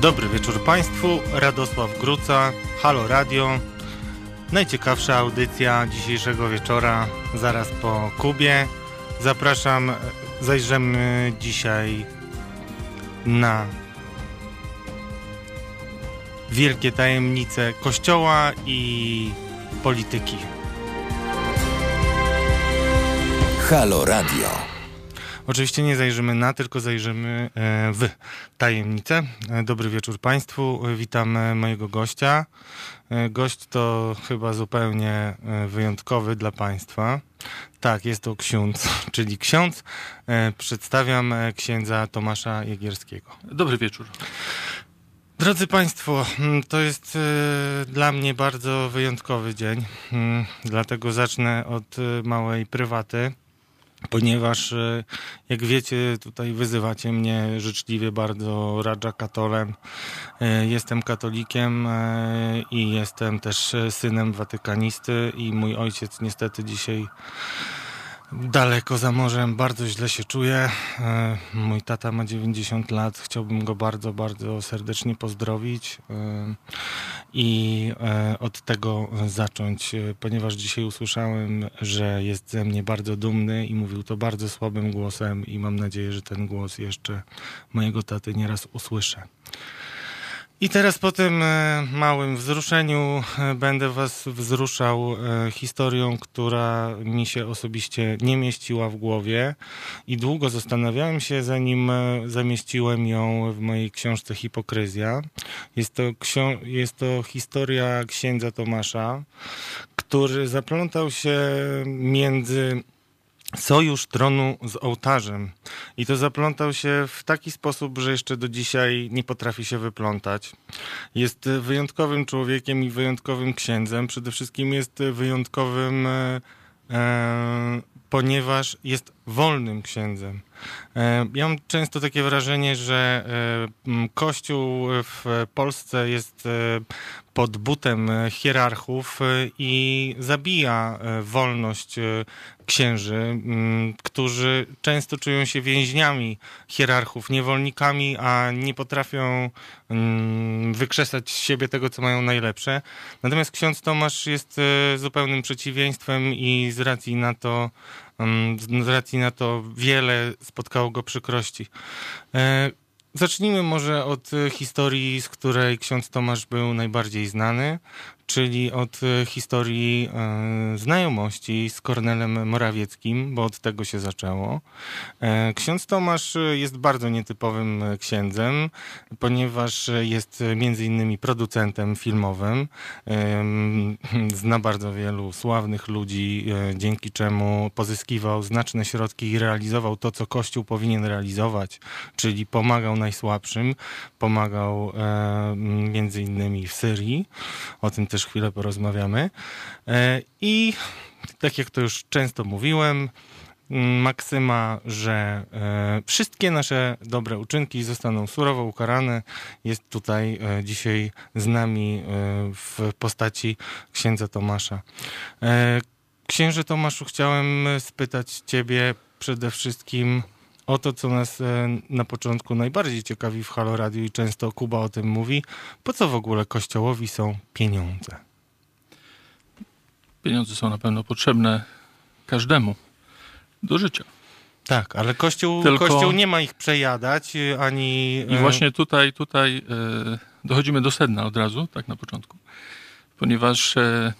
Dobry wieczór Państwu, Radosław Gruca, Halo Radio. Najciekawsza audycja dzisiejszego wieczora, zaraz po Kubie. Zapraszam, zajrzymy dzisiaj na wielkie tajemnice Kościoła i polityki. Halo Radio. Oczywiście nie zajrzymy na, tylko zajrzymy e, w tajemnicę. E, dobry wieczór Państwu. E, witam mojego gościa. Gość to chyba zupełnie wyjątkowy dla Państwa. Tak, jest to ksiądz, czyli ksiądz. Przedstawiam księdza Tomasza Jegierskiego. Dobry wieczór. Drodzy Państwo, mm, to jest dla mnie bardzo wyjątkowy dzień, mm, dlatego zacznę od małej prywaty ponieważ e, jak wiecie, tutaj wyzywacie mnie życzliwie bardzo Radża Katolem. E, jestem katolikiem e, i jestem też synem watykanisty i mój ojciec niestety dzisiaj daleko za morzem, bardzo źle się czuję. E, mój tata ma 90 lat, chciałbym go bardzo, bardzo serdecznie pozdrowić e, i e, od tego zacząć, ponieważ dzisiaj usłyszałem, że jest ze mnie bardzo dumny i mówił to bardzo słabym głosem i mam nadzieję, że ten głos jeszcze mojego taty nieraz usłyszę. I teraz po tym e, małym wzruszeniu e, będę Was wzruszał e, historią, która mi się osobiście nie mieściła w głowie i długo zastanawiałem się, zanim zamieściłem ją w mojej książce Hipokryzja. Jest to, jest to historia księdza Tomasza, który zaplątał się między sojusz tronu z ołtarzem. I to zaplątał się w taki sposób, że jeszcze do dzisiaj nie potrafi się wyplątać. Jest wyjątkowym człowiekiem i wyjątkowym księdzem. Przede wszystkim jest wyjątkowym, e, e, ponieważ jest wolnym księdzem. E, ja mam często takie wrażenie, że e, Kościół w Polsce jest e, pod butem hierarchów i zabija wolność księży, którzy często czują się więźniami hierarchów, niewolnikami, a nie potrafią wykrzesać z siebie tego, co mają najlepsze. Natomiast ksiądz Tomasz jest zupełnym przeciwieństwem i z racji na to z racji na to wiele spotkało go przykrości. E, zacznijmy może od historii, z której ksiądz Tomasz był najbardziej znany, czyli od e, historii e, znajomości z Kornelem Morawieckim, bo od tego się zaczęło. E, ksiądz Tomasz jest bardzo nietypowym księdzem, ponieważ jest między innymi producentem filmowym. Zna bardzo wielu sławnych ludzi, dzięki czemu pozyskiwał znaczne środki i realizował to, co Kościół powinien realizować, czyli pomagał najsłabszym, pomagał między innymi w Syrii. O tym też też chwilę porozmawiamy. E, I tak jak to już często mówiłem, mm, maksyma, że e, wszystkie nasze dobre uczynki zostaną surowo ukarane, jest tutaj e, dzisiaj z nami w postaci księdza Tomasza. Księże Tomaszu, chciałem spytać Ciebie przede wszystkim o to, co nas na początku najbardziej ciekawi w Halo Radio i często Kuba o tym mówi. Po co w ogóle Kościołowi są pieniądze? Pieniądze są na pewno potrzebne każdemu do życia. Tak, ale Kościół, Tylko... Kościół nie ma ich przejadać, ani... I e, właśnie tutaj, tutaj e, dochodzimy do sedna od razu, tak na początku. Ponieważ e,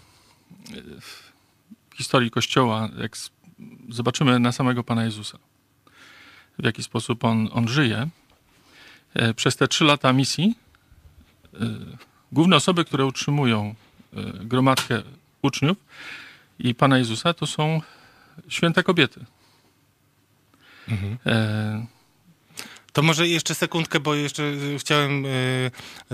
w historii Kościoła, jak zobaczymy na samego Pana Jezusa, w jaki sposób on, on żyje. E, przez te trzy lata misji e, główne osoby, które utrzymują e, gromadkę uczniów i Pana Jezusa, to są święte kobiety. Mhm. To może jeszcze sekundkę, bo jeszcze y, chciałem y,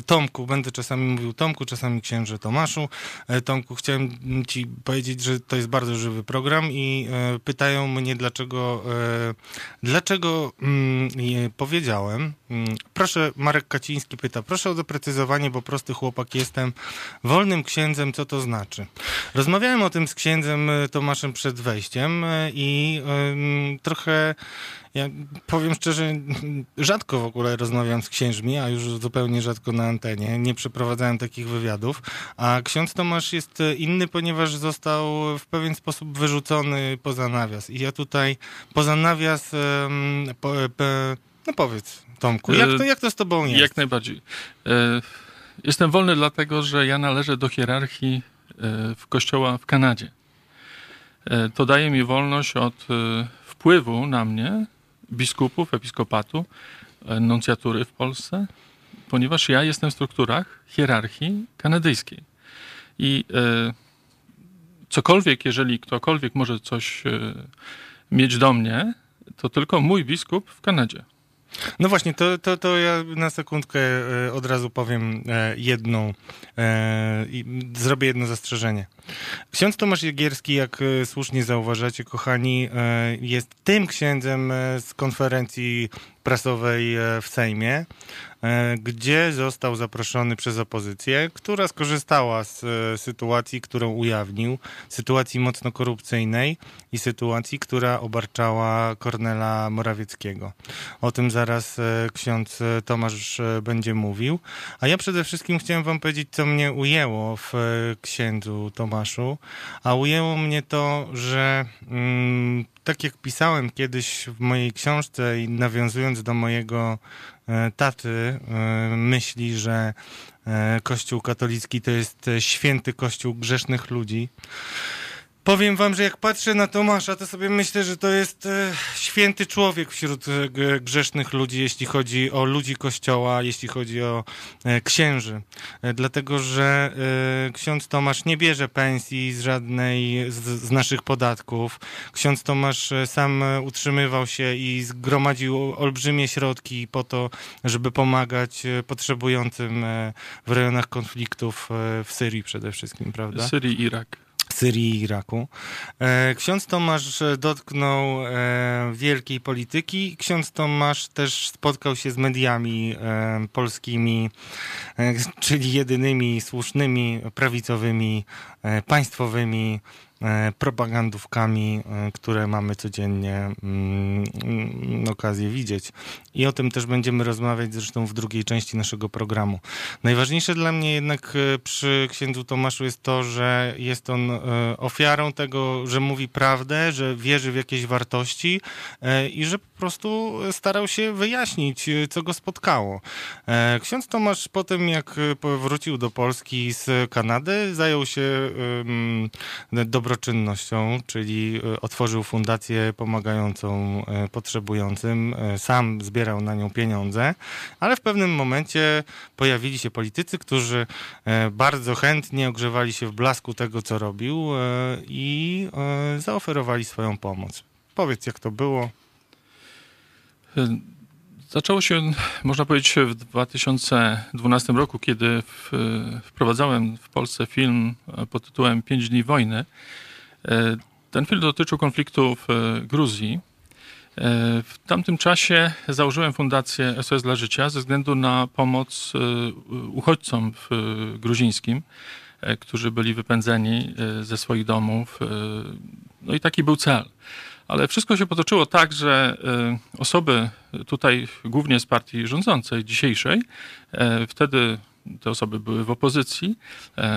Tomku, będę czasami mówił Tomku, czasami księże Tomaszu. E, Tomku, chciałem ci powiedzieć, że to jest bardzo żywy program i e, pytają mnie, dlaczego, e, dlaczego mm, powiedziałem. Mm, proszę, Marek Kaciński pyta, proszę o doprecyzowanie, bo prosty chłopak jestem. Wolnym księdzem, co to znaczy? Rozmawiałem o tym z księdzem Tomaszem przed wejściem i trochę Ja powiem szczerze, rzadko w ogóle rozmawiam z księżmi, a już zupełnie rzadko na antenie. Nie przeprowadzałem takich wywiadów. A ksiądz Tomasz jest inny, ponieważ został w pewien sposób wyrzucony poza nawias. I ja tutaj poza nawias, po, po, no powiedz Tomku, jak to, jak to z tobą jest? Jak najbardziej. E, jestem wolny dlatego, że ja należę do hierarchii e, w kościoła w Kanadzie. E, to daje mi wolność od wpływu na mnie biskupów, episkopatu, nuncjatury w Polsce, ponieważ ja jestem w strukturach hierarchii kanadyjskiej. I cokolwiek, jeżeli ktokolwiek może coś mieć do mnie, to tylko mój biskup w Kanadzie. No właśnie, to, to, to ja na sekundkę e, od razu powiem e, jedną, e, zrobię jedno zastrzeżenie. Ksiądz Tomasz Jagierski, jak słusznie zauważacie, kochani, jest tym księdzem z konferencji prasowej w Sejmie, gdzie został zaproszony przez opozycję, która skorzystała z e, sytuacji, którą ujawnił, sytuacji mocno korupcyjnej i sytuacji, która obarczała Kornela Morawieckiego. O tym zaraz e, ksiądz Tomasz będzie mówił. A ja przede wszystkim chciałem wam powiedzieć, co mnie ujęło w księdzu Tomaszu. A ujęło mnie to, że mm, tak jak pisałem kiedyś w mojej książce i nawiązując do mojego E, taty e, myśli, że e, Kościół katolicki to jest święty Kościół grzesznych ludzi. Powiem wam, że jak patrzę na Tomasza, to sobie myślę, że to jest e, święty człowiek wśród e, grzesznych ludzi, jeśli chodzi o ludzi Kościoła, jeśli chodzi o e, księży. Dlatego, że ksiądz Tomasz nie bierze pensji z żadnej z, z naszych podatków. Ksiądz Tomasz sam utrzymywał się i zgromadził olbrzymie środki po to, żeby pomagać potrzebującym w rejonach konfliktów w Syrii przede wszystkim, prawda? Syrii, Irak. Syrii i Iraku. E, ksiądz Tomasz dotknął e, wielkiej polityki. Ksiądz Tomasz też spotkał się z mediami e, polskimi, czyli jedynymi słusznymi, prawicowymi, państwowymi propagandówkami, e, które mamy codziennie mm, okazję widzieć. I o tym też będziemy rozmawiać zresztą w drugiej części naszego programu. Najważniejsze dla mnie jednak e, przy księdzu Tomaszu jest to, że jest on ofiarą tego, że mówi prawdę, że wierzy w jakieś wartości i że po prostu starał się wyjaśnić, co go spotkało. Ksiądz Tomasz potem, jak wrócił do Polski z Kanady, zajął się dobro dobroczynnością, czyli e, otworzył fundację pomagającą e, potrzebującym, e, sam zbierał na nią pieniądze, ale w pewnym momencie pojawili się politycy, którzy bardzo chętnie ogrzewali się w blasku tego, co robił i zaoferowali swoją pomoc. Powiedz, jak to było. Zaczęło się, można powiedzieć, w 2012 roku, kiedy wprowadzałem w Polsce film pod tytułem Pięć dni wojny. E, ten film dotyczył konfliktu w e, Gruzji. E, w tamtym czasie założyłem fundację SOS dla Życia ze względu na pomoc uchodźcom gruzińskim, którzy byli wypędzeni ze swoich domów. No i taki był cel. Ale wszystko się potoczyło tak, że osoby tutaj, głównie z partii rządzącej, dzisiejszej, wtedy te osoby były w opozycji.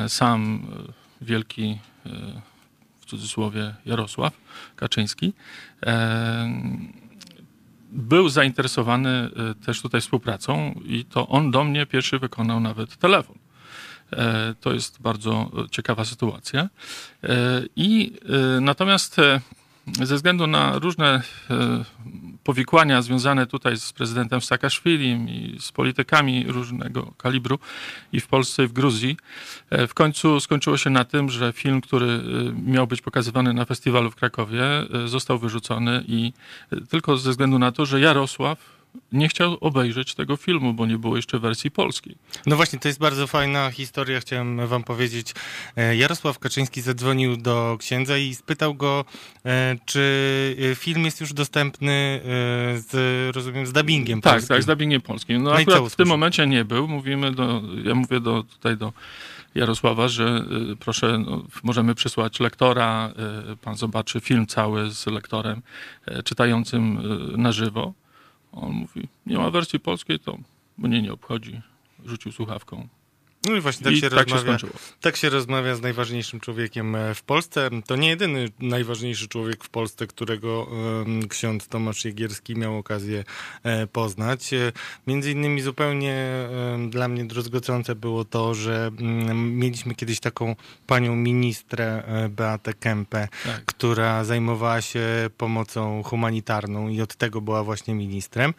Sam wielki cudzysłowie Jarosław Kaczyński, e, był zainteresowany e, też tutaj współpracą i to on do mnie pierwszy wykonał nawet telefon. E, to jest bardzo ciekawa sytuacja. I natomiast ze względu na różne e, powikłania związane tutaj z prezydentem Saakaszwilim i z politykami różnego kalibru i w Polsce i w Gruzji, e, w końcu skończyło się na tym, że film, który e, miał być pokazywany na festiwalu w Krakowie, został wyrzucony i tylko ze względu na to, że Jarosław nie chciał obejrzeć tego filmu, bo nie było jeszcze wersji polskiej. No właśnie, to jest bardzo fajna historia, chciałem wam powiedzieć. E, Jarosław Kaczyński zadzwonił do księdza i spytał go, e, czy e, film jest już dostępny z, rozumiem, z dubbingiem polskim. Tak, tak, z dubbingiem polskim. No, no akurat w tym momencie nie był. Mówimy do, ja mówię do, tutaj do Jarosława, że proszę, no, możemy przysłać lektora, pan zobaczy film cały z lektorem czytającym na żywo. On mówi, nie ma wersji polskiej, to mnie nie obchodzi. Rzucił słuchawką. No i właśnie tak, I się, tak się rozmawia, skończyło. tak się rozmawia z najważniejszym człowiekiem e, w Polsce. To nie jedyny najważniejszy człowiek w Polsce, którego ksiądz Tomasz Jegierski miał okazję e, poznać. E, Między innymi zupełnie dla mnie druzgocące było to, że mm, mieliśmy kiedyś taką panią ministrę Beatę Kempę, Tak. która zajmowała się pomocą humanitarną i od tego była właśnie ministrem.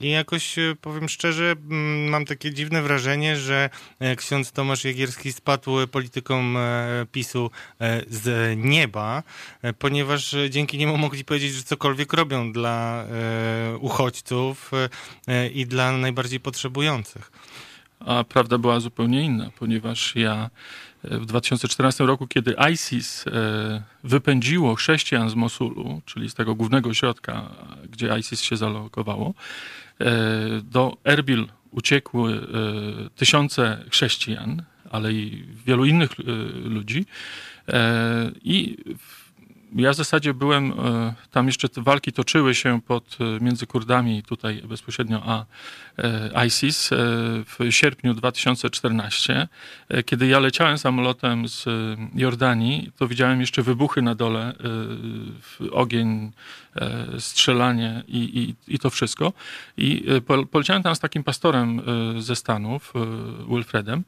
I jakoś powiem szczerze, mm, mam takie dziwne wrażenie, że ksiądz Tomasz Jegierski spadł politykom e, PiSu e, z nieba, e, ponieważ e, dzięki niemu mogli powiedzieć, że cokolwiek robią dla e, uchodźców e, e, i dla najbardziej potrzebujących. A prawda była zupełnie inna, ponieważ ja e, w 2014 roku, kiedy ISIS e, wypędziło chrześcijan z Mosulu, czyli z tego głównego ośrodka, gdzie ISIS się zalokowało, e, do Erbil uciekły e, tysiące chrześcijan, ale i wielu innych e, ludzi. E, I w- ja w zasadzie byłem, e, tam jeszcze te walki toczyły się pod, e, między Kurdami tutaj bezpośrednio a e, ISIS w sierpniu 2014. E, Kiedy ja leciałem samolotem z Jordanii, to widziałem jeszcze wybuchy na dole, ogień, strzelanie i, i, i to wszystko. I pol- poleciałem tam z takim pastorem ze Stanów, Wilfredem,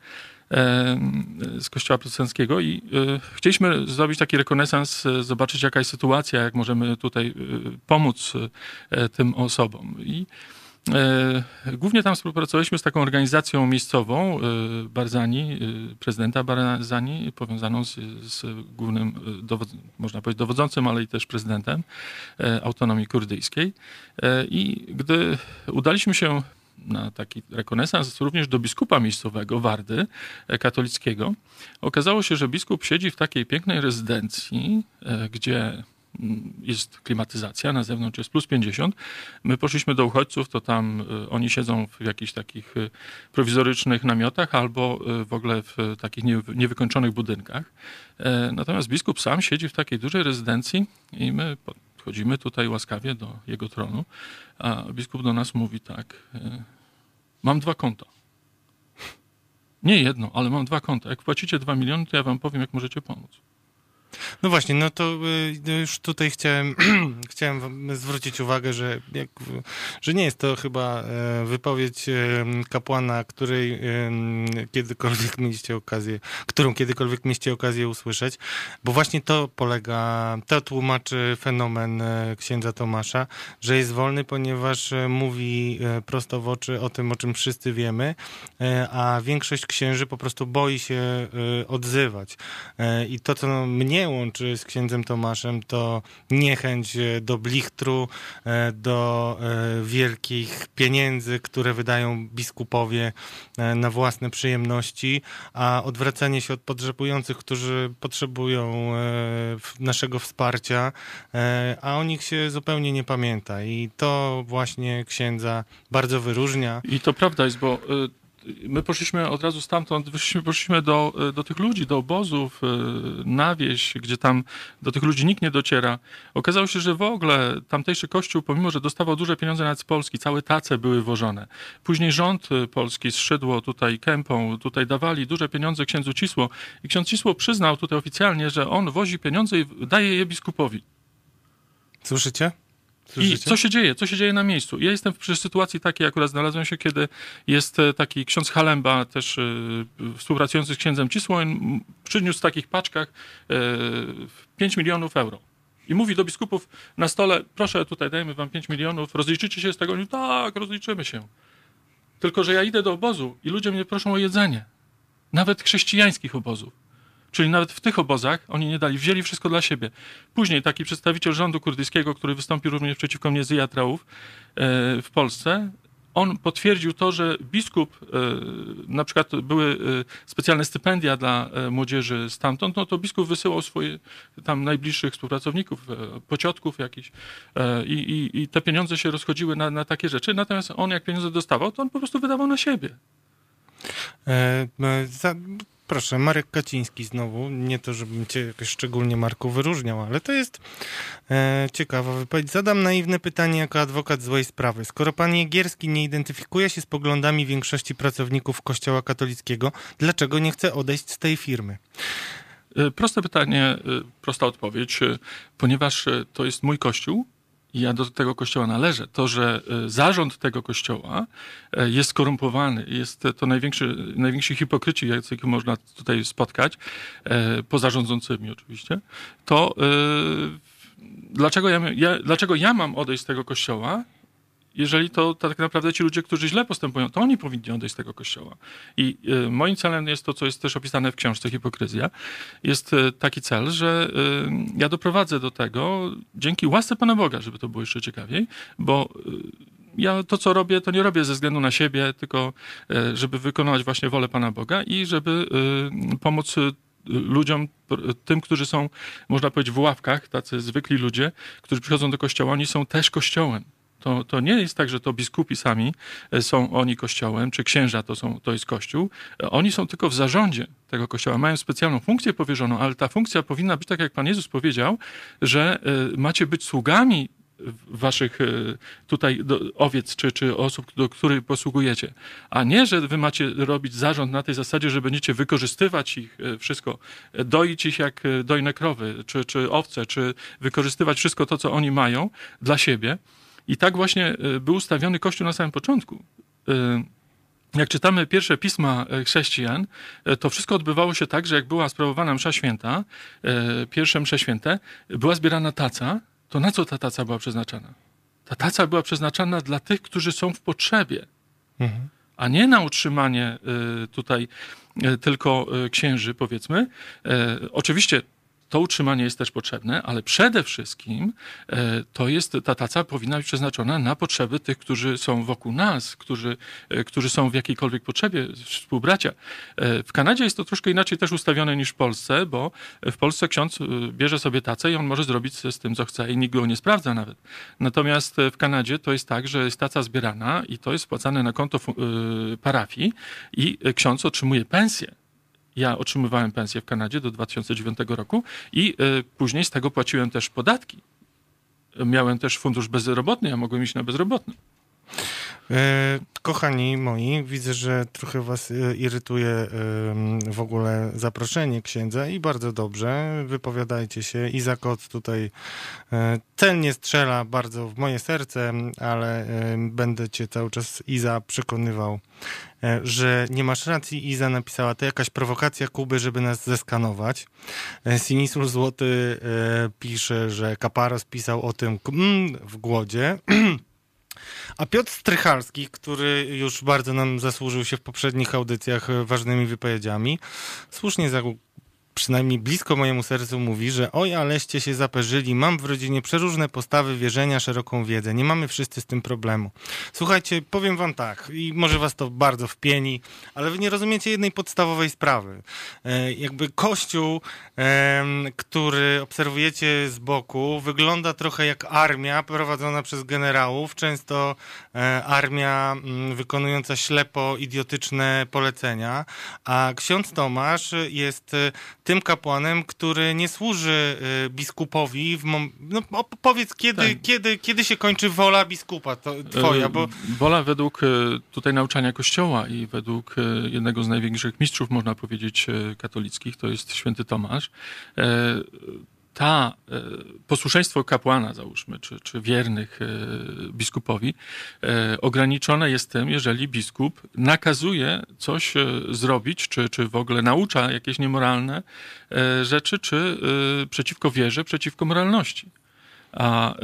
z kościoła protestanckiego i e, chcieliśmy zrobić taki rekonesans, e, zobaczyć jaka jest sytuacja, jak możemy tutaj e, pomóc tym osobom. I głównie tam współpracowaliśmy z taką organizacją miejscową, Barzani, prezydenta Barzani, powiązaną z, z głównym, dowod, można powiedzieć, dowodzącym, ale i też prezydentem autonomii kurdyjskiej. I gdy udaliśmy się na taki rekonesans również do biskupa miejscowego, Wardy, e, katolickiego. Okazało się, że biskup siedzi w takiej pięknej rezydencji, e, gdzie mm, jest klimatyzacja, na zewnątrz jest plus 50. My poszliśmy do uchodźców, to tam e, oni siedzą w jakichś takich prowizorycznych namiotach albo w ogóle w takich nie- niewykończonych budynkach. Natomiast biskup sam siedzi w takiej dużej rezydencji i my podchodzimy tutaj łaskawie do jego tronu, a biskup do nas mówi tak, e, mam dwa konta. Nie jedno, ale mam dwa konta. Jak płacicie dwa miliony, to ja wam powiem, jak możecie pomóc. No właśnie, no to y, już tutaj chciałem, chciałem zwrócić uwagę, że, jak, że nie jest to chyba e, wypowiedź e, kapłana, której e, kiedykolwiek mieliście okazję, którą kiedykolwiek mieliście okazję usłyszeć, bo właśnie to polega, to tłumaczy fenomen księdza Tomasza, że jest wolny, ponieważ mówi prosto w oczy o tym, o czym wszyscy wiemy, a większość księży po prostu boi się odzywać. I to, co mnie łączy z księdzem Tomaszem, to niechęć e, do blichtru, e, do e, wielkich pieniędzy, które wydają biskupowie na własne przyjemności, a odwracanie się od potrzebujących, którzy potrzebują naszego wsparcia, a o nich się zupełnie nie pamięta. I to właśnie księdza bardzo wyróżnia. I to prawda jest, bo my poszliśmy od razu stamtąd, wyszliśmy, poszliśmy do, y, do tych ludzi, do obozów, y, na wieś, gdzie tam do tych ludzi nikt nie dociera. Okazało się, że w ogóle tamtejszy kościół, pomimo, że dostawał duże pieniądze nawet z Polski, całe tace były wożone. Później rząd y, polski z Szydło tutaj kępą, tutaj dawali duże pieniądze księdzu Cisło i ksiądz Cisło przyznał tutaj oficjalnie, że on wozi pieniądze i daje je biskupowi. Słyszycie? I co się dzieje? Co się dzieje na miejscu? Ja jestem przy sytuacji takiej, akurat znalazłem się, kiedy jest e, taki ksiądz Halemba, też e, współpracujący z księdzem Cisłoń, przyniósł w takich paczkach e, 5 milionów euro. I mówi do biskupów na stole, proszę tutaj dajemy wam 5 milionów, rozliczycie się z tego? Oni, tak, rozliczymy się. Tylko, że ja idę do obozu i ludzie mnie proszą o jedzenie. Nawet chrześcijańskich obozów. Czyli nawet w tych obozach oni nie dali, wzięli wszystko dla siebie. Później taki przedstawiciel rządu kurdyjskiego, który wystąpił również przeciwko mnie z Jatraów w Polsce, on potwierdził to, że biskup, e, na przykład były e, specjalne stypendia dla e, młodzieży stamtąd, no to biskup wysyłał swoich tam najbliższych współpracowników, e, pociotków jakichś e, i, i, i te pieniądze się rozchodziły na, na takie rzeczy. Natomiast on jak pieniądze dostawał, to on po prostu wydawał na siebie. E, e, za, Proszę, Marek Kaciński znowu. Nie to, żebym cię jakoś szczególnie, Marku, wyróżniał, ale to jest e, ciekawa wypowiedź. Zadam naiwne pytanie jako adwokat złej sprawy. Skoro pan Jegierski nie identyfikuje się z poglądami większości pracowników Kościoła katolickiego, dlaczego nie chce odejść z tej firmy? E, proste pytanie, e, prosta odpowiedź. E, ponieważ to jest mój kościół, ja do tego kościoła należę, to, że zarząd tego kościoła jest skorumpowany, jest to największy, najwięksi hipokryci, jakich można tutaj spotkać, poza rządzącymi oczywiście, to dlaczego ja, ja, dlaczego ja mam odejść z tego kościoła, jeżeli to tak naprawdę ci ludzie, którzy źle postępują, to oni powinni odejść z tego kościoła. I y, moim celem jest to, co jest też opisane w książce Hipokryzja, jest y, taki cel, że y, ja doprowadzę do tego, dzięki łasce Pana Boga, żeby to było jeszcze ciekawiej, bo ja to, co robię, to nie robię ze względu na siebie, tylko żeby wykonać właśnie wolę Pana Boga i żeby pomóc ludziom, tym, którzy są, można powiedzieć, w ławkach, tacy zwykli ludzie, którzy przychodzą do kościoła, oni są też kościołem. To, to nie jest tak, że to biskupi sami e, są oni kościołem, czy księża to, są, to jest kościół. E, oni są tylko w zarządzie tego kościoła, mają specjalną funkcję powierzoną, ale ta funkcja powinna być, tak jak Pan Jezus powiedział, że e, macie być sługami waszych tutaj owiec czy, czy osób, do których posługujecie. A nie, że wy macie robić zarząd na tej zasadzie, że będziecie wykorzystywać ich wszystko, doić ich jak dojne krowy, czy, czy owce, czy wykorzystywać wszystko to, co oni mają dla siebie. I tak właśnie e, był ustawiony Kościół na samym początku. E, jak czytamy pierwsze pisma e, chrześcijan, to wszystko odbywało się tak, że jak była sprawowana msza święta, pierwsze msze święte, była zbierana taca, to na co ta taca była przeznaczana? Ta taca była przeznaczana dla tych, którzy są w potrzebie, mhm. a nie na utrzymanie tutaj tylko księży, powiedzmy. Oczywiście to utrzymanie jest też potrzebne, ale przede wszystkim e, to jest, ta taca powinna być przeznaczona na potrzeby tych, którzy są wokół nas, którzy, e, którzy są w jakiejkolwiek potrzebie, współbracia. E, w Kanadzie jest to troszkę inaczej też ustawione niż w Polsce, bo w Polsce ksiądz bierze sobie tacę i on może zrobić z tym, co chce i nikt go nie sprawdza nawet. Natomiast w Kanadzie to jest tak, że jest taca zbierana i to jest wpłacane na konto parafii i ksiądz otrzymuje pensję. Ja otrzymywałem pensję w Kanadzie do 2009 roku i y, później z tego płaciłem też podatki. Miałem też fundusz bezrobotny, ja mogłem iść na bezrobotny. E, kochani moi, widzę, że trochę was e, irytuje w ogóle zaproszenie księdza i bardzo dobrze, wypowiadajcie się. Izakot tutaj e, celnie strzela bardzo w moje serce, ale będę cię cały czas Iza przekonywał, że nie masz racji. Iza napisała, to jakaś prowokacja Kuby, żeby nas zeskanować. Sinisul Złoty pisze, że Kaparos pisał o tym mm, w głodzie. A Piotr Strychalski, który już bardzo nam zasłużył się w poprzednich audycjach ważnymi wypowiedziami, słusznie przynajmniej blisko mojemu sercu mówi, że oj, aleście się zaperzyli, mam w rodzinie przeróżne postawy, wierzenia, szeroką wiedzę. Nie mamy wszyscy z tym problemu. Słuchajcie, powiem wam tak, i może was to bardzo wpieni, ale wy nie rozumiecie jednej podstawowej sprawy. E, jakby kościół, e, który obserwujecie z boku, wygląda trochę jak armia prowadzona przez generałów, często e, armia m, mm, wykonująca ślepo idiotyczne polecenia, a ksiądz Tomasz jest tym kapłanem, który nie służy y, biskupowi. W mom... no, powiedz, kiedy, tak. kiedy, kiedy się kończy wola biskupa to, twoja? Bo... Wola według y, tutaj nauczania Kościoła i według y, jednego z największych mistrzów, można powiedzieć, katolickich, to jest święty Tomasz ta e, posłuszeństwo kapłana, załóżmy, czy, czy wiernych e, biskupowi, e, ograniczone jest tym, jeżeli biskup nakazuje coś zrobić, czy, czy w ogóle naucza jakieś niemoralne rzeczy, czy przeciwko wierze, przeciwko moralności. A e,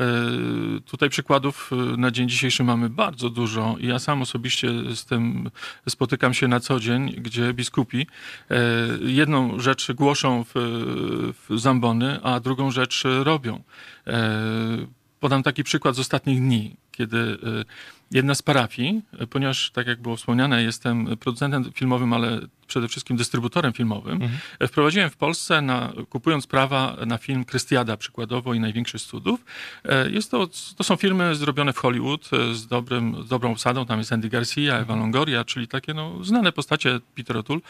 tutaj przykładów e, na dzień dzisiejszy mamy bardzo dużo. Ja sam osobiście z tym spotykam się na co dzień, gdzie biskupi e, jedną rzecz głoszą w, w zambony, a drugą rzecz robią podam taki przykład z ostatnich dni, kiedy y, jedna z parafii, ponieważ tak jak było wspomniane, jestem producentem filmowym, ale przede wszystkim dystrybutorem filmowym, mhm. wprowadziłem w Polsce, na, kupując prawa na film Krystiada przykładowo i Największy z cudów. Jest to, to są filmy zrobione w Hollywood z, dobrym, z dobrą obsadą, tam jest Andy Garcia, Eva mhm. Longoria, czyli takie no, znane postacie Peter O'Toole.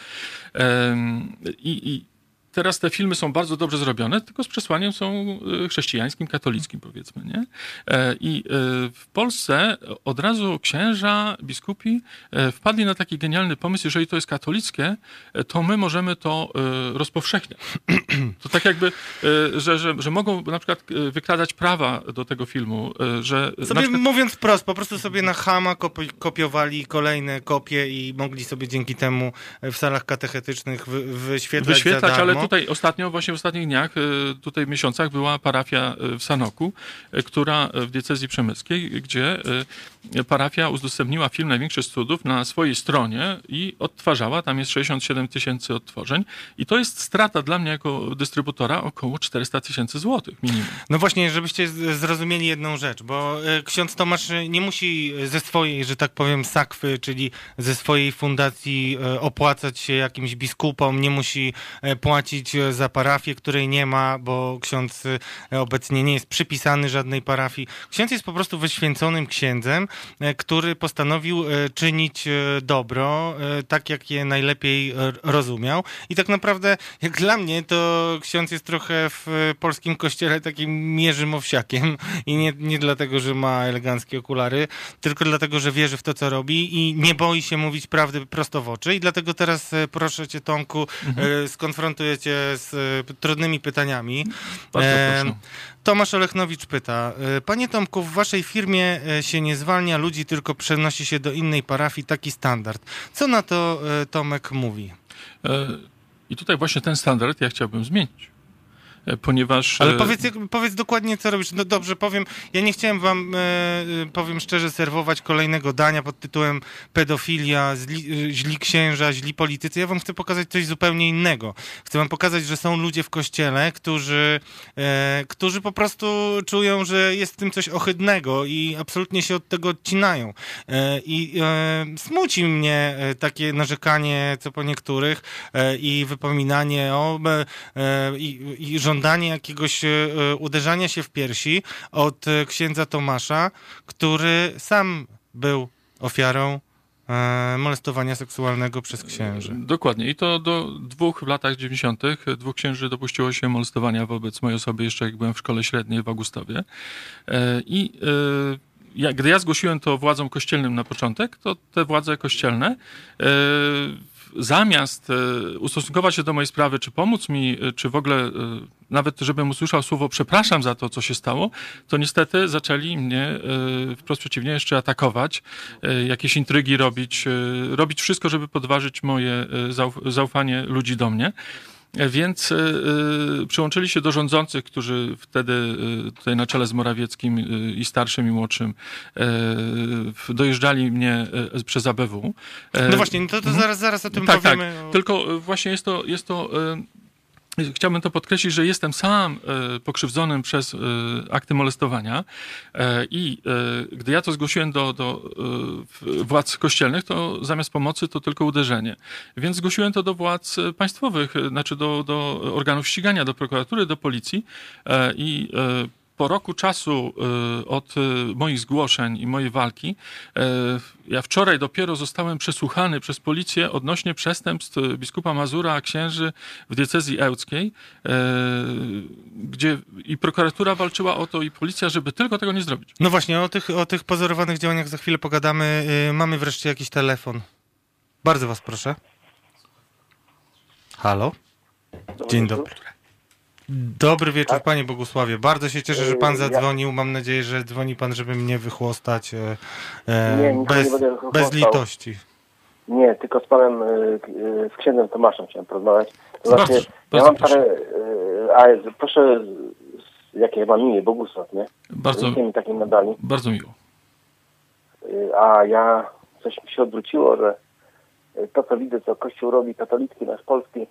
I, i teraz te filmy są bardzo dobrze zrobione, tylko z przesłaniem są e, chrześcijańskim, katolickim powiedzmy, nie? E, I e, w Polsce od razu księża, biskupi wpadli na taki genialny pomysł, jeżeli to jest katolickie, to my możemy to rozpowszechniać. To tak jakby, że, że, że mogą na przykład wykładać prawa do tego filmu, że... Sobie przykład... mówiąc wprost, po prostu sobie na Hama kopiowali kolejne kopie i mogli sobie dzięki temu w salach katechetycznych wyświetlać, wyświetlać ale tutaj ostatnio, właśnie w ostatnich dniach, y, tutaj miesiącach była parafia y, w Sanoku, y, która w diecezji przemyskiej, gdzie parafia udostępniła film Największy z cudów na swojej stronie i odtwarzała, tam jest 67 tysięcy odtworzeń. I to jest strata dla mnie jako dystrybutora około 400 tysięcy złotych minimum. No właśnie, żebyście zrozumieli jedną rzecz, bo ksiądz Tomasz nie musi ze swojej, że tak powiem, sakwy, czyli ze swojej fundacji opłacać się jakimś biskupom, nie musi płacić płacić e, za parafię, której nie ma, bo ksiądz e, obecnie nie jest przypisany żadnej parafii. Ksiądz jest po prostu wyświęconym księdzem, e, który postanowił czynić dobro, tak jak je najlepiej rozumiał. I tak naprawdę, jak dla mnie, to ksiądz jest trochę w polskim kościele takim Mierzym Owsiakiem i nie, nie dlatego, że ma eleganckie okulary, tylko dlatego, że wierzy w to, co robi i nie boi się mówić prawdy prosto w oczy. I dlatego teraz proszę cię, Tomku, mhm. skonfrontuję z e, trudnymi pytaniami. Bardzo proszę. Tomasz Olechnowicz pyta, e, Panie Tomku, w waszej firmie e, się nie zwalnia ludzi, tylko przenosi się do innej parafii, taki standard. Co na to Tomek mówi? I tutaj właśnie ten standard ja chciałbym zmienić. E, ponieważ... Ale e, powiedz, powiedz dokładnie, co robisz. No dobrze, powiem, ja nie chciałem wam, e, powiem szczerze, serwować kolejnego dania pod tytułem pedofilia, zli, źli księża, źli politycy. Ja wam chcę pokazać coś zupełnie innego. Chcę wam pokazać, że są ludzie w kościele, którzy, którzy po prostu czują, że jest w tym coś ohydnego i absolutnie się od tego odcinają. I smuci mnie takie narzekanie, co po niektórych i wypominanie o i, i jakiegoś e, e, uderzania się w piersi od e, księdza Tomasza, który sam był ofiarą molestowania seksualnego przez księży. Dokładnie. I to do dwóch w latach 90. dwóch księży dopuściło się molestowania wobec mojej osoby jeszcze jak byłem w szkole średniej w Augustowie. I gdy ja zgłosiłem to władzom kościelnym na początek, to te władze kościelne zamiast e, ustosunkować się do mojej sprawy, czy pomóc mi, e, czy w ogóle e, nawet żebym usłyszał słowo przepraszam za to, co się stało, to niestety zaczęli mnie wprost przeciwnie jeszcze atakować, jakieś intrygi robić, robić wszystko, żeby podważyć moje zaufanie ludzi do mnie. Więc y, y, przyłączyli się do rządzących, którzy wtedy y, tutaj na czele z Morawieckim i starszym i młodszym dojeżdżali mnie przez ABW. No właśnie, to, to mhm. zaraz, zaraz o tym tak, powiemy. Tak. Tylko właśnie jest to, jest to Chciałbym to podkreślić, że jestem sam e, pokrzywdzonym przez e, akty molestowania e, i gdy ja to zgłosiłem do, do władz kościelnych, to zamiast pomocy to tylko uderzenie. Więc zgłosiłem to do władz państwowych, znaczy do, do organów ścigania, do prokuratury, do policji i po roku czasu y, od y, moich zgłoszeń i mojej walki, y, ja wczoraj dopiero zostałem przesłuchany przez policję odnośnie przestępstw biskupa Mazura, księży w diecezji ełckiej, gdzie i prokuratura walczyła o to i policja, żeby tylko tego nie zrobić. No właśnie, o tych, o tych pozorowanych działaniach za chwilę pogadamy. Mamy wreszcie jakiś telefon. Bardzo was proszę. Halo? Dzień dobry. Dobry wieczór, tak? panie Bogusławie. Bardzo się cieszę, że pan zadzwonił. Mam nadzieję, że dzwoni pan, żeby mnie wychłostać e, e nie, bez, nie bez litości. Nie, tylko z panem, e, z księdzem Tomaszem chciałem porozmawiać. To znaczy, bardzo, ja mam proszę. parę, e, a proszę, jakie mam imię, Bogusław, nie? Bardzo, mi takim nadali. Bardzo miło. A ja, coś mi się odwróciło, że to, co widzę, co Kościół robi, katolicki, nasz polski,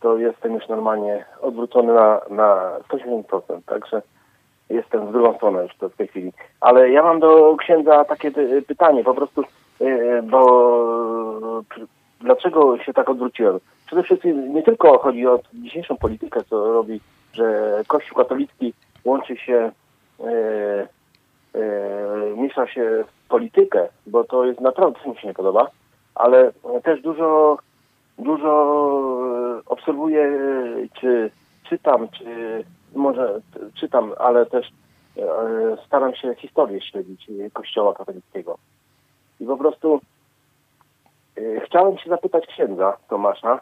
to jestem już normalnie odwrócony na, na 180%. Także jestem w drugą stronę już w tej chwili. Ale ja mam do księdza takie y, pytanie, po prostu, y, bo y, dlaczego się tak odwróciłem? Przede wszystkim nie tylko chodzi o dzisiejszą politykę, co robi, że Kościół katolicki łączy się, miesza się w politykę, bo to jest naprawdę, mi się nie podoba, ale też dużo, dużo obserwuję, czy czytam, czy może czytam, ale też e, staram się historię śledzić Kościoła katolickiego. I po prostu e, chciałem się zapytać księdza Tomasza,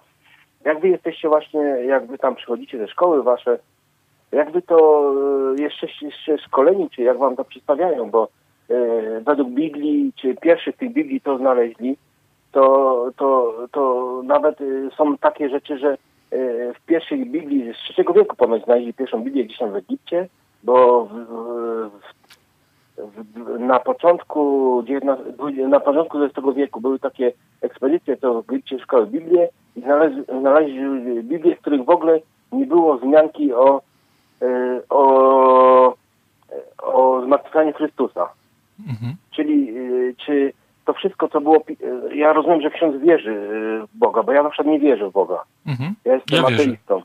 jak wy jesteście właśnie, jak wy tam przychodzicie ze szkoły wasze, jak wy to e, jesteście szkoleni, czy jak wam to przedstawiają, bo według Biblii, czy pierwszych tych Biblii to znaleźli, to, to, to nawet są takie rzeczy, że E, w pierwszej Biblii z III wieku ponoć znaleźli pierwszą Biblię gdzieś tam w Egipcie, bo w, w, w, na początku na początku XX wieku były takie ekspedycje, co w Egipcie szkoły Biblię i znaleźli, znaleźli Biblię, w których w ogóle nie było wzmianki o, e, o, o zmartwychwstaniu Chrystusa. Mhm. Czyli czy to wszystko, co było. E, ja rozumiem, że ksiądz wierzy w Boga, bo ja na przykład nie wierzę w Boga. Mhm. Ja jestem ja ateistą.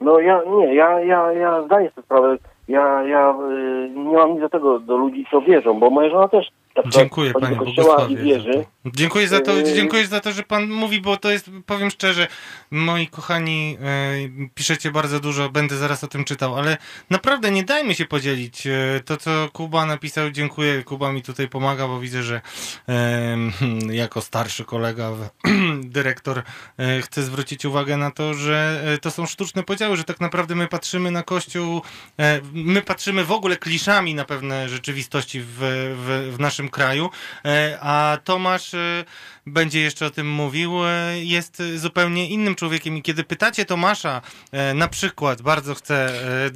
No ja nie, ja, ja, ja zdaję sobie sprawę, ja, ja e, nie mam nic do tego do ludzi, co wierzą, bo moja żona też Dziękuję panie Bogusławie. Wierzy. Dziękuję za to, yy, dziękuję za to, że pan mówi, bo to jest, powiem szczerze, moi kochani, e, piszecie bardzo dużo, będę zaraz o tym czytał, ale naprawdę nie dajmy się podzielić. E, to, co Kuba napisał, dziękuję. Kuba mi tutaj pomaga, bo widzę, że e, jako starszy kolega, dyrektor, e, chcę zwrócić uwagę na to, że to są sztuczne podziały, że tak naprawdę my patrzymy na Kościół, my patrzymy w ogóle kliszami na pewne rzeczywistości w, w, w naszym naszym kraju, e, a Tomasz e, będzie jeszcze o tym mówił, e, jest zupełnie innym człowiekiem i kiedy pytacie Tomasza na przykład, bardzo chcę...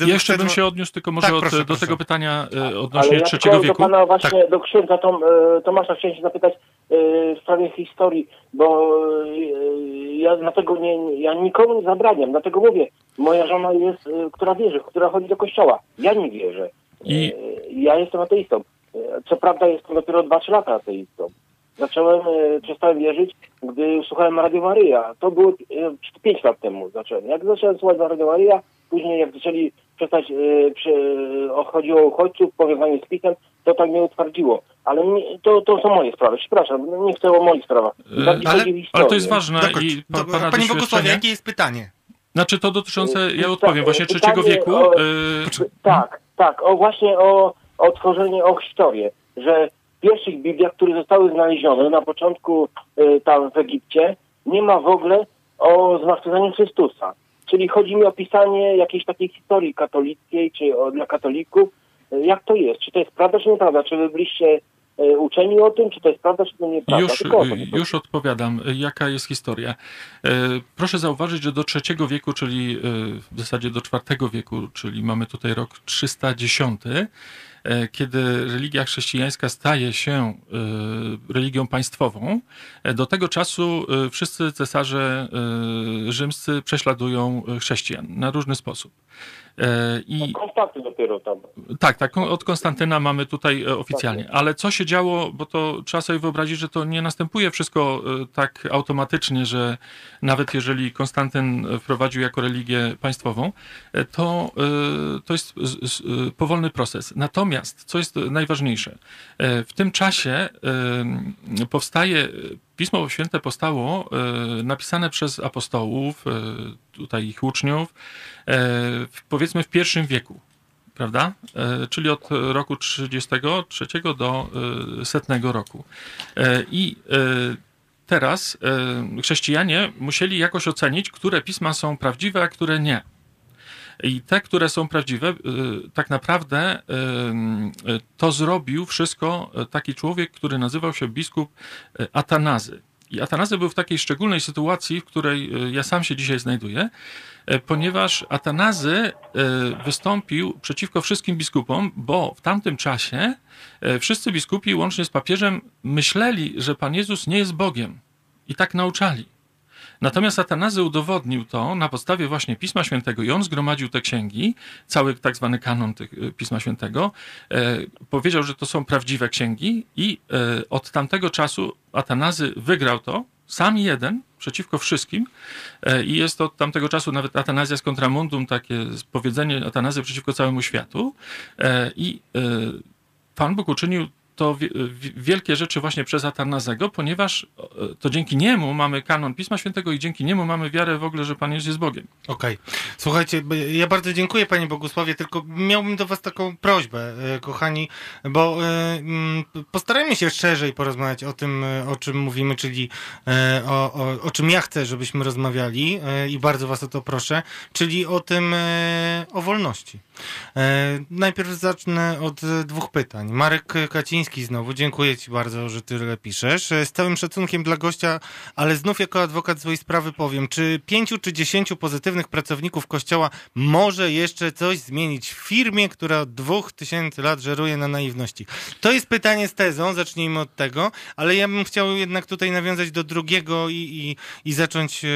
Jeszcze chcę... bym się odniósł tylko może tak, od, proszę, do proszę. tego pytania odnośnie Ale trzeciego ja wieku. Do pana właśnie, tak. do księdza Tom, Tomasza chciałem się zapytać w sprawie historii, bo ja dlatego nie, ja nikomu nie zabraniam, dlatego mówię, moja żona jest, która wierzy, która chodzi do kościoła. Ja nie wierzę. I... Ja jestem ateistą. Co prawda jestem dopiero 2-3 lata ateistą. Zacząłem, e, przestałem wierzyć, gdy słuchałem Radio Maryja. To było 5 e, lat temu zacząłem. Jak zacząłem słuchać Radio Maryja, później jak zaczęli przestać, e, przy, chodziło o uchodźców, powiązanie z pisem, to tak mnie utwardziło. Ale nie, to, to są moje sprawy. Przepraszam, nie chcę o moich sprawach. Ale, ale, to jest ważne. I pa, to, Panie Bogusławie, jakie jest pytanie? Znaczy to dotyczące, ja odpowiem, właśnie trzeciego wieku. O, tak, tak, o właśnie o o tworzenie, o historię, że w pierwszych Bibliach, które zostały znalezione na początku y, tam w Egipcie, nie ma w ogóle o zmartwychwstaniu Chrystusa. Czyli chodzi mi o pisanie jakiejś takiej historii katolickiej, czy o, dla katolików. Y, jak to jest? Czy to jest prawda, czy nieprawda? Czy wy byliście uczeni o tym, czy to jest prawda, czy to nieprawda? Już, już odpowiadam, jaka jest historia. Proszę zauważyć, że do trzeciego wieku, czyli w zasadzie do czwartego wieku, czyli mamy tutaj rok 310, E, kiedy religia chrześcijańska staje się e, religią państwową, e, do tego czasu wszyscy cesarze rzymscy prześladują chrześcijan na różny sposób. I... Konstanty dopiero tam. Tak, tak, od Konstantyna mamy tutaj oficjalnie. Ale co się działo, bo to trzeba sobie wyobrazić, że to nie następuje wszystko tak automatycznie, że nawet jeżeli Konstantyn wprowadził jako religię państwową, to, to jest powolny proces. Natomiast co jest najważniejsze, e, w tym czasie e, powstaje, Pismo Święte powstało e, napisane przez apostołów, tutaj ich uczniów, powiedzmy w pierwszym wieku prawda? Czyli od roku 33 do setnego roku. I teraz chrześcijanie musieli jakoś ocenić, które pisma są prawdziwe, a które nie. I te, które są prawdziwe, tak naprawdę to zrobił wszystko taki człowiek, który nazywał się biskup Atanazy. I Atanazy był w takiej szczególnej sytuacji, w której ja sam się dzisiaj znajduję, ponieważ Atanazy wystąpił przeciwko wszystkim biskupom, bo w tamtym czasie wszyscy biskupi, łącznie z papieżem, myśleli, że Pan Jezus nie jest Bogiem. I tak nauczali. Natomiast Atanazy udowodnił to na podstawie właśnie Pisma Świętego i on zgromadził te księgi, cały tak zwany kanon tych Pisma Świętego. E, powiedział, że to są prawdziwe księgi i e, od tamtego czasu Atanazy wygrał to, sam jeden, przeciwko wszystkim. E, I jest to od tamtego czasu nawet Atanazja z Contramundum, takie powiedzenie Atanazy przeciwko całemu światu. E, I e, Pan Bóg uczynił to wielkie rzeczy właśnie przez Atanazego, ponieważ e, to dzięki niemu mamy kanon Pisma Świętego i dzięki niemu mamy wiarę w ogóle, że Pan Jezus jest Bogiem. Okej. Okay. Słuchajcie, ja bardzo dziękuję Panie Bogusławie, tylko miałbym do Was taką prośbę, e, kochani, bo e, mm, postarajmy się szerzej porozmawiać o tym, o czym mówimy, czyli o, o, o czym ja chcę, żebyśmy rozmawiali i bardzo Was o to proszę, czyli o tym, o wolności. Najpierw zacznę od dwóch pytań. Marek Kaciński znowu. Dziękuję Ci bardzo, że tyle piszesz. Z całym szacunkiem dla gościa, ale znów jako adwokat swojej sprawy powiem, czy pięciu czy dziesięciu pozytywnych pracowników Kościoła może jeszcze coś zmienić w firmie, która od dwóch tysięcy lat żeruje na naiwności? To jest pytanie z tezą, zacznijmy od tego, ale ja bym chciał jednak tutaj nawiązać do drugiego i, i, i zacząć, e,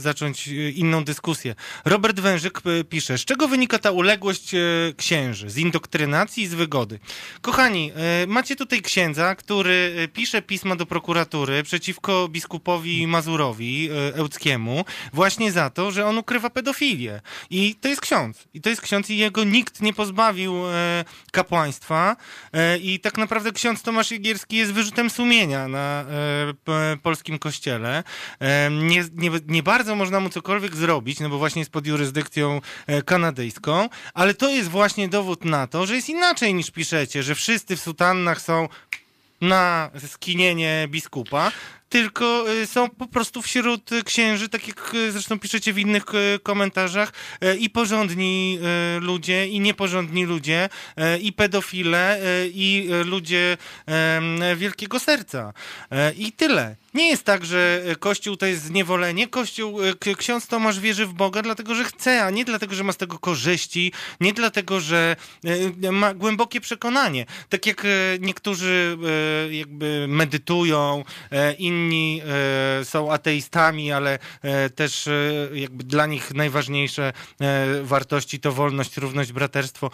zacząć inną dyskusję. Robert Wężyk e, pisze, z czego wynika ta uległość e, księży? Z indoktrynacji i z wygody. Kochani, macie tutaj księdza, który e, pisze pisma do prokuratury przeciwko biskupowi Mazurowi e, Ełckiemu właśnie za to, że on ukrywa pedofilię. I to jest ksiądz. I to jest ksiądz i jego nikt nie pozbawił e, kapłaństwa. I tak naprawdę ksiądz Tomasz Jegierski jest wyrzutem sumienia na polskim kościele. Nie, nie, nie bardzo można mu cokolwiek zrobić, no bo właśnie jest pod jurysdykcją kanadyjską, ale to jest właśnie dowód na to, że jest inaczej niż piszecie, że wszyscy w sutannach są na skinienie biskupa, tylko y, są po prostu wśród księży, tak jak y, zresztą piszecie w innych y, komentarzach, i porządni ludzie, i nieporządni ludzie, i pedofile, i ludzie wielkiego serca. I tyle. Nie jest tak, że Kościół to jest zniewolenie. Kościół, ksiądz Tomasz wierzy w Boga, dlatego że chce, a nie dlatego, że ma z tego korzyści, nie dlatego, że ma głębokie przekonanie. Tak jak niektórzy jakby medytują, inni inni e, są ateistami, ale e, też e, jakby dla nich najważniejsze wartości to wolność, równość, braterstwo.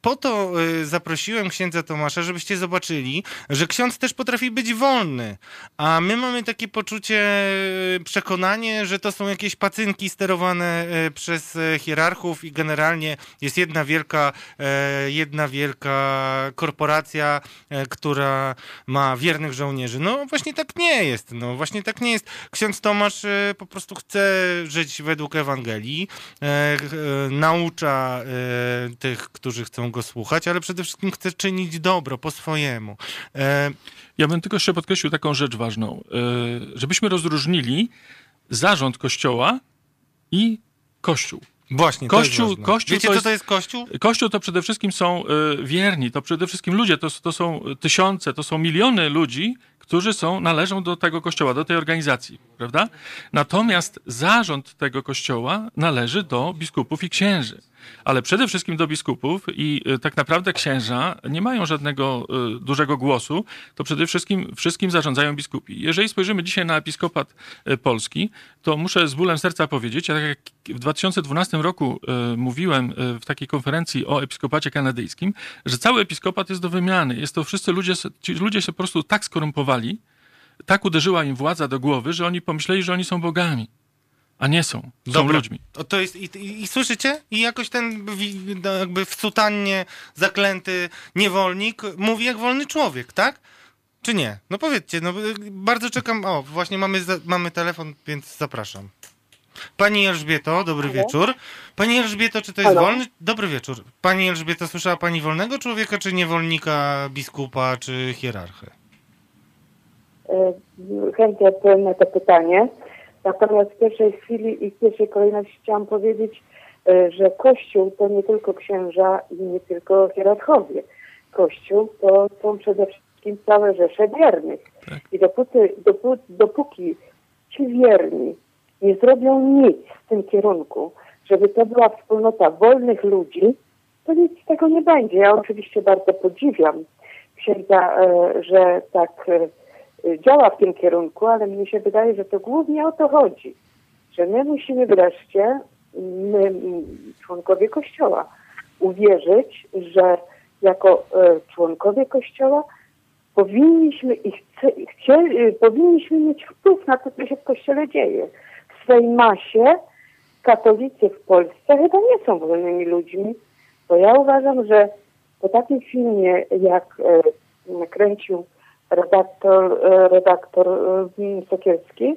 Po to zaprosiłem księdza Tomasza, żebyście zobaczyli, że ksiądz też potrafi być wolny, a my mamy takie poczucie, przekonanie, że to są jakieś pacynki sterowane przez hierarchów i generalnie jest jedna wielka, jedna wielka korporacja, która ma wiernych żołnierzy. No właśnie tak nie jest. No właśnie tak nie jest. Ksiądz Tomasz e, po prostu chce żyć według Ewangelii, e, e, naucza tych, którzy chcą go słuchać, ale przede wszystkim chce czynić dobro po swojemu. Ja bym tylko jeszcze podkreślił taką rzecz ważną, żebyśmy rozróżnili zarząd Kościoła i Kościół. Właśnie, kościół, to kościół Wiecie, to jest, co to jest Kościół? Kościół to przede wszystkim są wierni, to przede wszystkim ludzie, to, to są tysiące, to są miliony ludzi, którzy są, należą do tego kościoła, do tej organizacji, prawda? Natomiast zarząd tego kościoła należy do biskupów i księży ale przede wszystkim do biskupów i y, tak naprawdę księża nie mają żadnego y, dużego głosu, to przede wszystkim wszystkim zarządzają biskupi. Jeżeli spojrzymy dzisiaj na episkopat y, polski, to muszę z bólem serca powiedzieć, tak jak w 2012 roku mówiłem w takiej konferencji o episkopacie kanadyjskim, że cały episkopat jest do wymiany. Jest to wszyscy ludzie, ci ludzie się po prostu tak skorumpowali, tak uderzyła im władza do głowy, że oni pomyśleli, że oni są bogami. A nie są. Są Dobra. ludźmi. O, to jest, i, i, i, słyszycie? I jakoś ten no, jakby w sutannie zaklęty niewolnik mówi jak wolny człowiek, tak? Czy nie? No powiedzcie, no bardzo czekam. O, właśnie mamy, mamy telefon, więc zapraszam. Pani Elżbieto, dobry Halo? wieczór. Pani Elżbieto, czy to jest Halo? wolny? Dobry wieczór. Pani Elżbieto, słyszała Pani wolnego człowieka, czy niewolnika, biskupa, czy hierarchę? E, chętnie odpowiem na to pytanie. Natomiast w pierwszej chwili i w pierwszej kolejności chciałam powiedzieć, e, że Kościół to nie tylko księża i nie tylko hierarchowie. Kościół to są przede wszystkim całe rzesze wiernych. Tak. I dopóty, dopóty, dopóki ci wierni nie zrobią nic w tym kierunku, żeby to była wspólnota wolnych ludzi, to nic z tego nie będzie. Ja oczywiście bardzo podziwiam księdza, e, że tak e, działa w tym kierunku, ale mnie się wydaje, że to głównie o to chodzi, że my musimy wreszcie, my, członkowie Kościoła, uwierzyć, że jako e, członkowie Kościoła powinniśmy i chcie, y, powinniśmy mieć wpływ na to, co się w Kościele dzieje. W swej masie katolicy w Polsce chyba nie są wolnymi ludźmi, bo ja uważam, że po takim filmie, jak e, kręcił redaktor, e, redaktor e, Sokielski,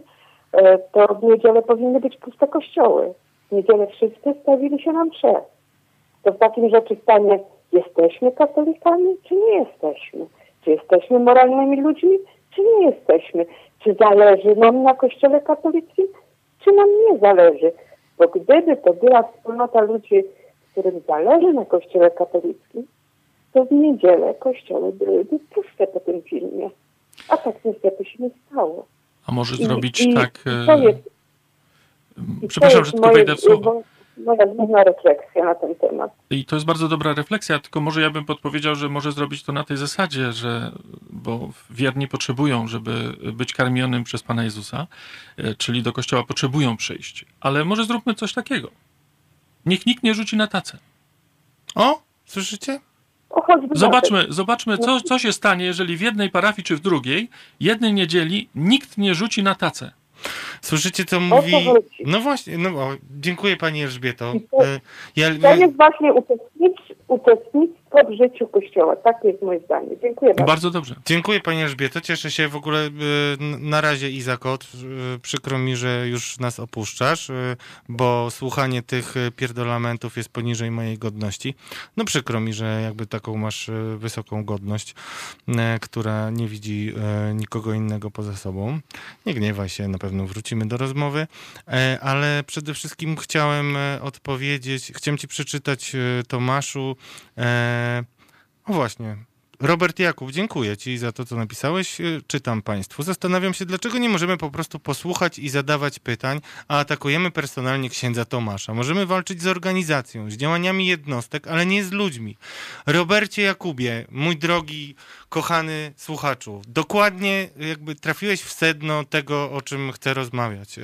e, to w niedzielę powinny być puste kościoły. W niedzielę wszyscy stawili się na msze. To w takim rzeczy stanie jesteśmy katolikami, czy nie jesteśmy? Czy jesteśmy moralnymi ludźmi, czy nie jesteśmy? Czy zależy nam na kościele katolickim, czy nam nie zależy? Bo gdyby to była wspólnota ludzi, którym zależy na kościele katolickim, to w niedzielę kościoły byłyby puste po tym filmie. A tak niestety się nie stało. A może I- zrobić i tak... To e, jest, i Przepraszam, to że tylko wejdę w słowo. Moja główna refleksja na ten temat. I to jest bardzo dobra refleksja, tylko może ja bym podpowiedział, że może zrobić to na tej zasadzie, że bo wierni potrzebują, żeby być karmionym przez Pana Jezusa, e, czyli do kościoła potrzebują przyjść. Ale może zróbmy coś takiego. Niech nikt nie rzuci na tacę. O, słyszycie? Zobaczmy, zobaczmy co, co się stanie, jeżeli w jednej parafii czy w drugiej, jednej niedzieli nikt nie rzuci na tacę. Słyszycie, co mówi... No właśnie, no dziękuję pani Elżbieto. I to- E, Ja, To jest właśnie uczestnictw, uczestnictwo w życiu Kościoła. Tak jest moje zdanie. Dziękuję bardzo. Bardzo dobrze. Dziękuję Pani Elżbieto, cieszę się w ogóle y, na razie Izakot, y, przykro mi, że już nas opuszczasz, y, bo słuchanie tych pierdolamentów jest poniżej mojej godności. No przykro mi, że jakby taką masz wysoką godność, która nie widzi nikogo innego poza sobą. Nie gniewaj się, na pewno wrócimy do rozmowy, ale przede wszystkim chciałem odpowiedzieć, chciałem Ci przeczytać Tomaszu, e, o właśnie, Robert Jakub, dziękuję Ci za to, co napisałeś. Y, Czytam Państwu. Zastanawiam się, dlaczego nie możemy po prostu posłuchać i zadawać pytań, a atakujemy personalnie księdza Tomasza. Możemy walczyć z organizacją, z działaniami jednostek, ale nie z ludźmi. Robercie Jakubie, mój drogi, kochany słuchaczu, dokładnie jakby trafiłeś w sedno tego, o czym chcę rozmawiać. Y,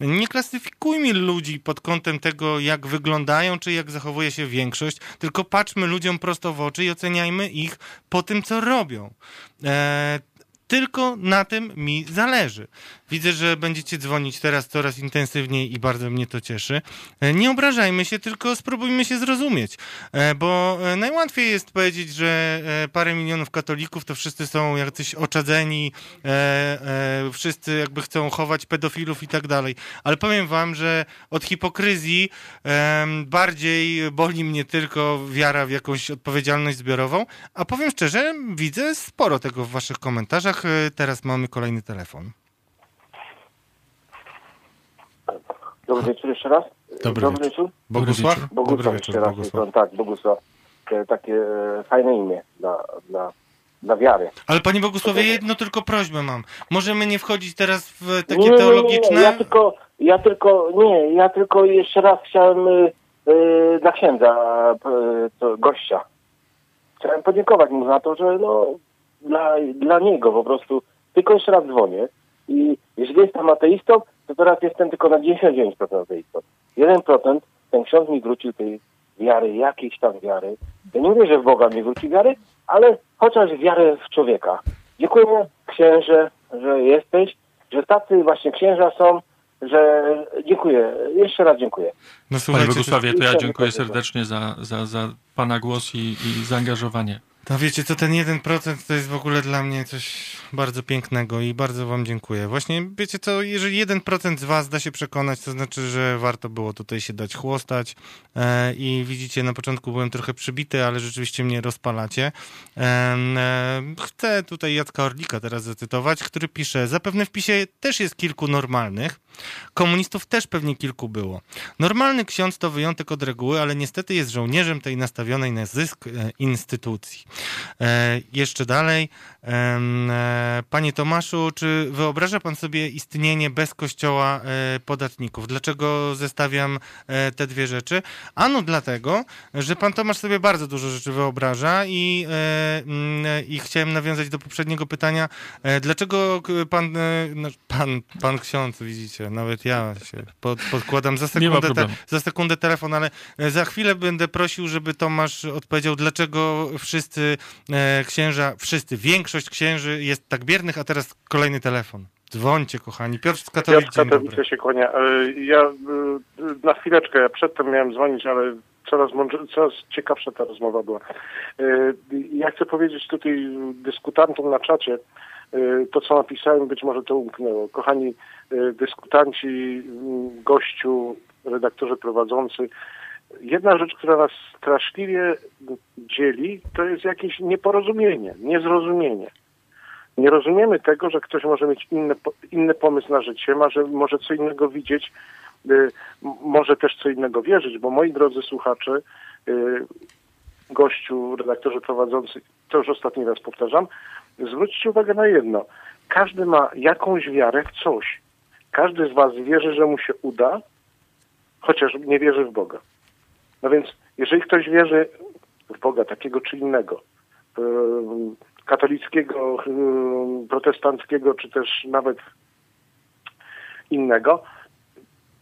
Nie klasyfikujmy ludzi pod kątem tego, jak wyglądają, czy jak zachowuje się większość, tylko patrzmy ludziom prosto w oczy i oceniajmy ich po tym, co robią. E, tylko na tym mi zależy. Widzę, że będziecie dzwonić teraz coraz intensywniej i bardzo mnie to cieszy. E, Nie obrażajmy się, tylko spróbujmy się zrozumieć, E, bo e, najłatwiej jest powiedzieć, że parę milionów katolików to wszyscy są jacyś oczadzeni, wszyscy jakby chcą chować pedofilów i tak dalej. Ale powiem wam, że od hipokryzji bardziej boli mnie tylko wiara w jakąś odpowiedzialność zbiorową, a powiem szczerze, widzę sporo tego w waszych komentarzach. Teraz mamy kolejny telefon. Dobry wieczór jeszcze raz. Dobry Dobry wieczór. wieczór. Bogusław? Bogusław wieczór, jeszcze raz. Bogusław. Tak, Bogusław. E, Takie e, fajne imię dla, dla, dla wiary. Ale panie Bogusławie, jedno tylko prośbę mam. Możemy nie wchodzić teraz w takie Nie, teologiczne... Nie, ja tylko, ja tylko, nie, ja tylko jeszcze raz chciałem y, y, dla księdza, y, to gościa. Chciałem podziękować mu za to, że no, dla, dla niego po prostu tylko jeszcze raz dzwonię i jeżeli jestem ateistą, to teraz jestem tylko na 99% ateistą. 1% ten ksiądz mi wrócił tej wiary, jakiejś tam wiary. Ja nie mówię, że w Boga mi wróci wiary, ale chociaż wiarę w człowieka. Dziękuję księże, że jesteś, że tacy właśnie księża są, że dziękuję. Jeszcze raz dziękuję. No Panie słuchajcie, Bogusławie, to ja dziękuję serdecznie za, za, za Pana głos i, i zaangażowanie. No wiecie co, ten 1% to jest w ogóle dla mnie coś bardzo pięknego i bardzo wam dziękuję. Właśnie, wiecie co, jeżeli 1% z was da się przekonać, to znaczy, że warto było tutaj się dać chłostać e, i widzicie, na początku byłem trochę przybity, ale rzeczywiście mnie rozpalacie. E, e, chcę tutaj Jacka Orlika teraz zacytować, który pisze, zapewne w PiSie też jest kilku normalnych, Komunistów też pewnie kilku było. Normalny ksiądz to wyjątek od reguły, ale niestety jest żołnierzem tej nastawionej na zysk e, instytucji. E, jeszcze dalej. E, panie Tomaszu, czy wyobraża pan sobie istnienie bez kościoła e, podatników? Dlaczego zestawiam e, te dwie rzeczy? Ano dlatego, że pan Tomasz sobie bardzo dużo rzeczy wyobraża i, mm, i chciałem nawiązać do poprzedniego pytania, dlaczego pan, no, pan, pan ksiądz, widzicie, nawet ja się pod, podkładam za sekundę, te, za sekundę telefon, ale e, za chwilę będę prosił, żeby Tomasz odpowiedział, dlaczego wszyscy e, księża, wszyscy, większość księży jest tak biernych, a teraz kolejny telefon. Dzwońcie, kochani. Piotr z Katowic, Piotr. Katowice się kłania. E, Ja e, na chwileczkę, ja przedtem miałem dzwonić, ale coraz, mądrze, coraz ciekawsza ta rozmowa była. Ja chcę powiedzieć tutaj dyskutantom na czacie, to co napisałem, być może to umknęło. Kochani e, dyskutanci, m, gościu, redaktorze prowadzący, jedna rzecz, która nas straszliwie dzieli, to jest jakieś nieporozumienie, niezrozumienie. Nie rozumiemy tego, że ktoś może mieć inny, inny pomysł na życie, może, może co innego widzieć, y, może też co innego wierzyć, bo moi drodzy słuchacze, y, gościu, redaktorze prowadzący, to już ostatni raz powtarzam, zwróćcie uwagę na jedno. Każdy ma jakąś wiarę w coś. Każdy z was wierzy, że mu się uda, chociaż nie wierzy w Boga. No więc, jeżeli ktoś wierzy w Boga takiego czy innego, ym, katolickiego, ym, protestanckiego, czy też nawet innego,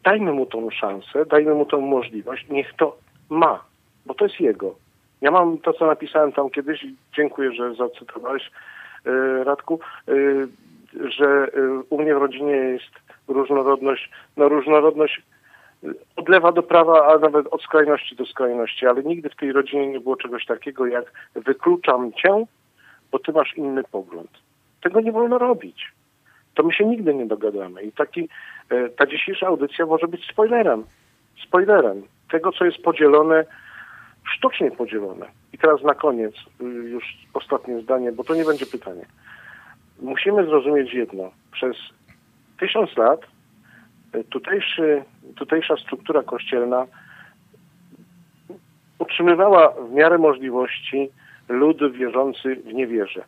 dajmy mu tą szansę, dajmy mu tą możliwość, niech to ma, bo to jest jego. Ja mam to, co napisałem tam kiedyś, dziękuję, że zacytowałeś, yy, Radku, yy, że yy, u mnie w rodzinie jest różnorodność, no różnorodność od lewa do prawa, a nawet od skrajności do skrajności, ale nigdy w tej rodzinie nie było czegoś takiego jak wykluczam cię, bo ty masz inny pogląd. Tego nie wolno robić. To my się nigdy nie dogadamy. I taki, e, ta dzisiejsza audycja może być spoilerem. Spoilerem tego, co jest podzielone, sztucznie podzielone. I teraz na koniec, y, już ostatnie zdanie, bo to nie będzie pytanie. Musimy zrozumieć jedno. Przez tysiąc lat y, tutejszy, tutejsza struktura kościelna utrzymywała w miarę możliwości lud wierzący w niewierze.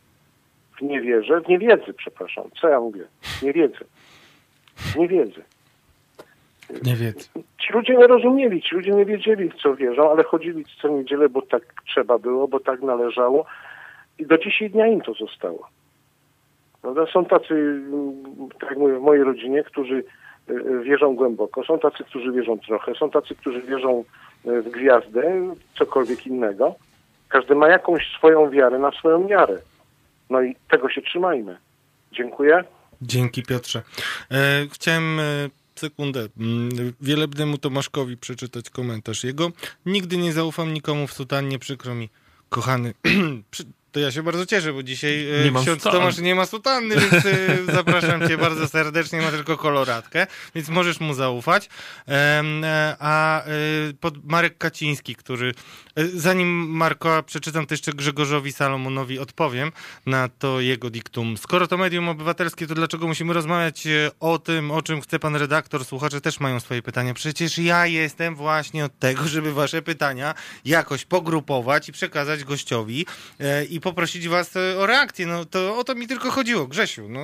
W niewierze, w niewiedzy, przepraszam. Co ja mówię? Niewiedzy. W niewiedzy. Nie wiedzę. Ci ludzie nie rozumieli, ci ludzie nie wiedzieli, w co wierzą, ale chodzili co niedzielę, bo tak trzeba było, bo tak należało i do dzisiaj dnia im to zostało. Prawda? Są tacy, mm, tak jak mówię, w mojej rodzinie, którzy y, y, wierzą głęboko, są tacy, którzy wierzą trochę, są tacy, którzy wierzą y, w gwiazdę, cokolwiek innego. Każdy ma jakąś swoją wiarę na swoją miarę. No i tego się trzymajmy. Dziękuję. Dzięki Piotrze. E, chciałem e, sekundę mm, wielebnemu Tomaszkowi przeczytać komentarz jego. Nigdy nie zaufam nikomu w sutannie, przykro mi. Kochany, to ja się bardzo cieszę, bo dzisiaj e, Nie ksiądz sutanny. Tomasz nie ma sutanny, więc e, zapraszam cię bardzo serdecznie, ma tylko koloratkę, więc możesz mu zaufać. E, a pod Marek Kaciński, który, zanim Marko przeczytam, to jeszcze Grzegorzowi Salomonowi odpowiem na to jego diktum. Skoro to medium obywatelskie, to dlaczego musimy rozmawiać o tym, o czym chce pan redaktor? Słuchacze też mają swoje pytania. Przecież ja jestem właśnie od tego, żeby wasze pytania jakoś pogrupować i przekazać gościowi i poprosić was e, o reakcję. No to o to mi tylko chodziło, Grzesiu, no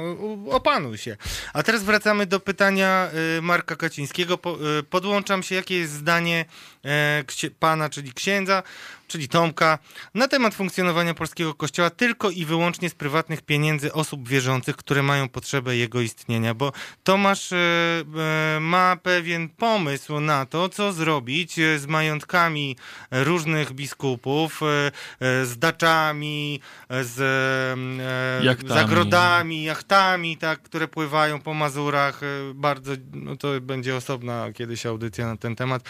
opanuj się. A teraz wracamy do pytania e, Marka Kacińskiego. E, podłączam się, jakie jest zdanie pana, czyli księdza, czyli Tomka, na temat funkcjonowania polskiego kościoła tylko i wyłącznie z prywatnych pieniędzy osób wierzących, które mają potrzebę jego istnienia, bo Tomasz e, e, ma pewien pomysł na to, co zrobić e, z majątkami różnych biskupów, z daczami, z Jachtami. zagrodami, jachtami, tak, które pływają po Mazurach. Bardzo, no to będzie osobna kiedyś audycja na ten temat.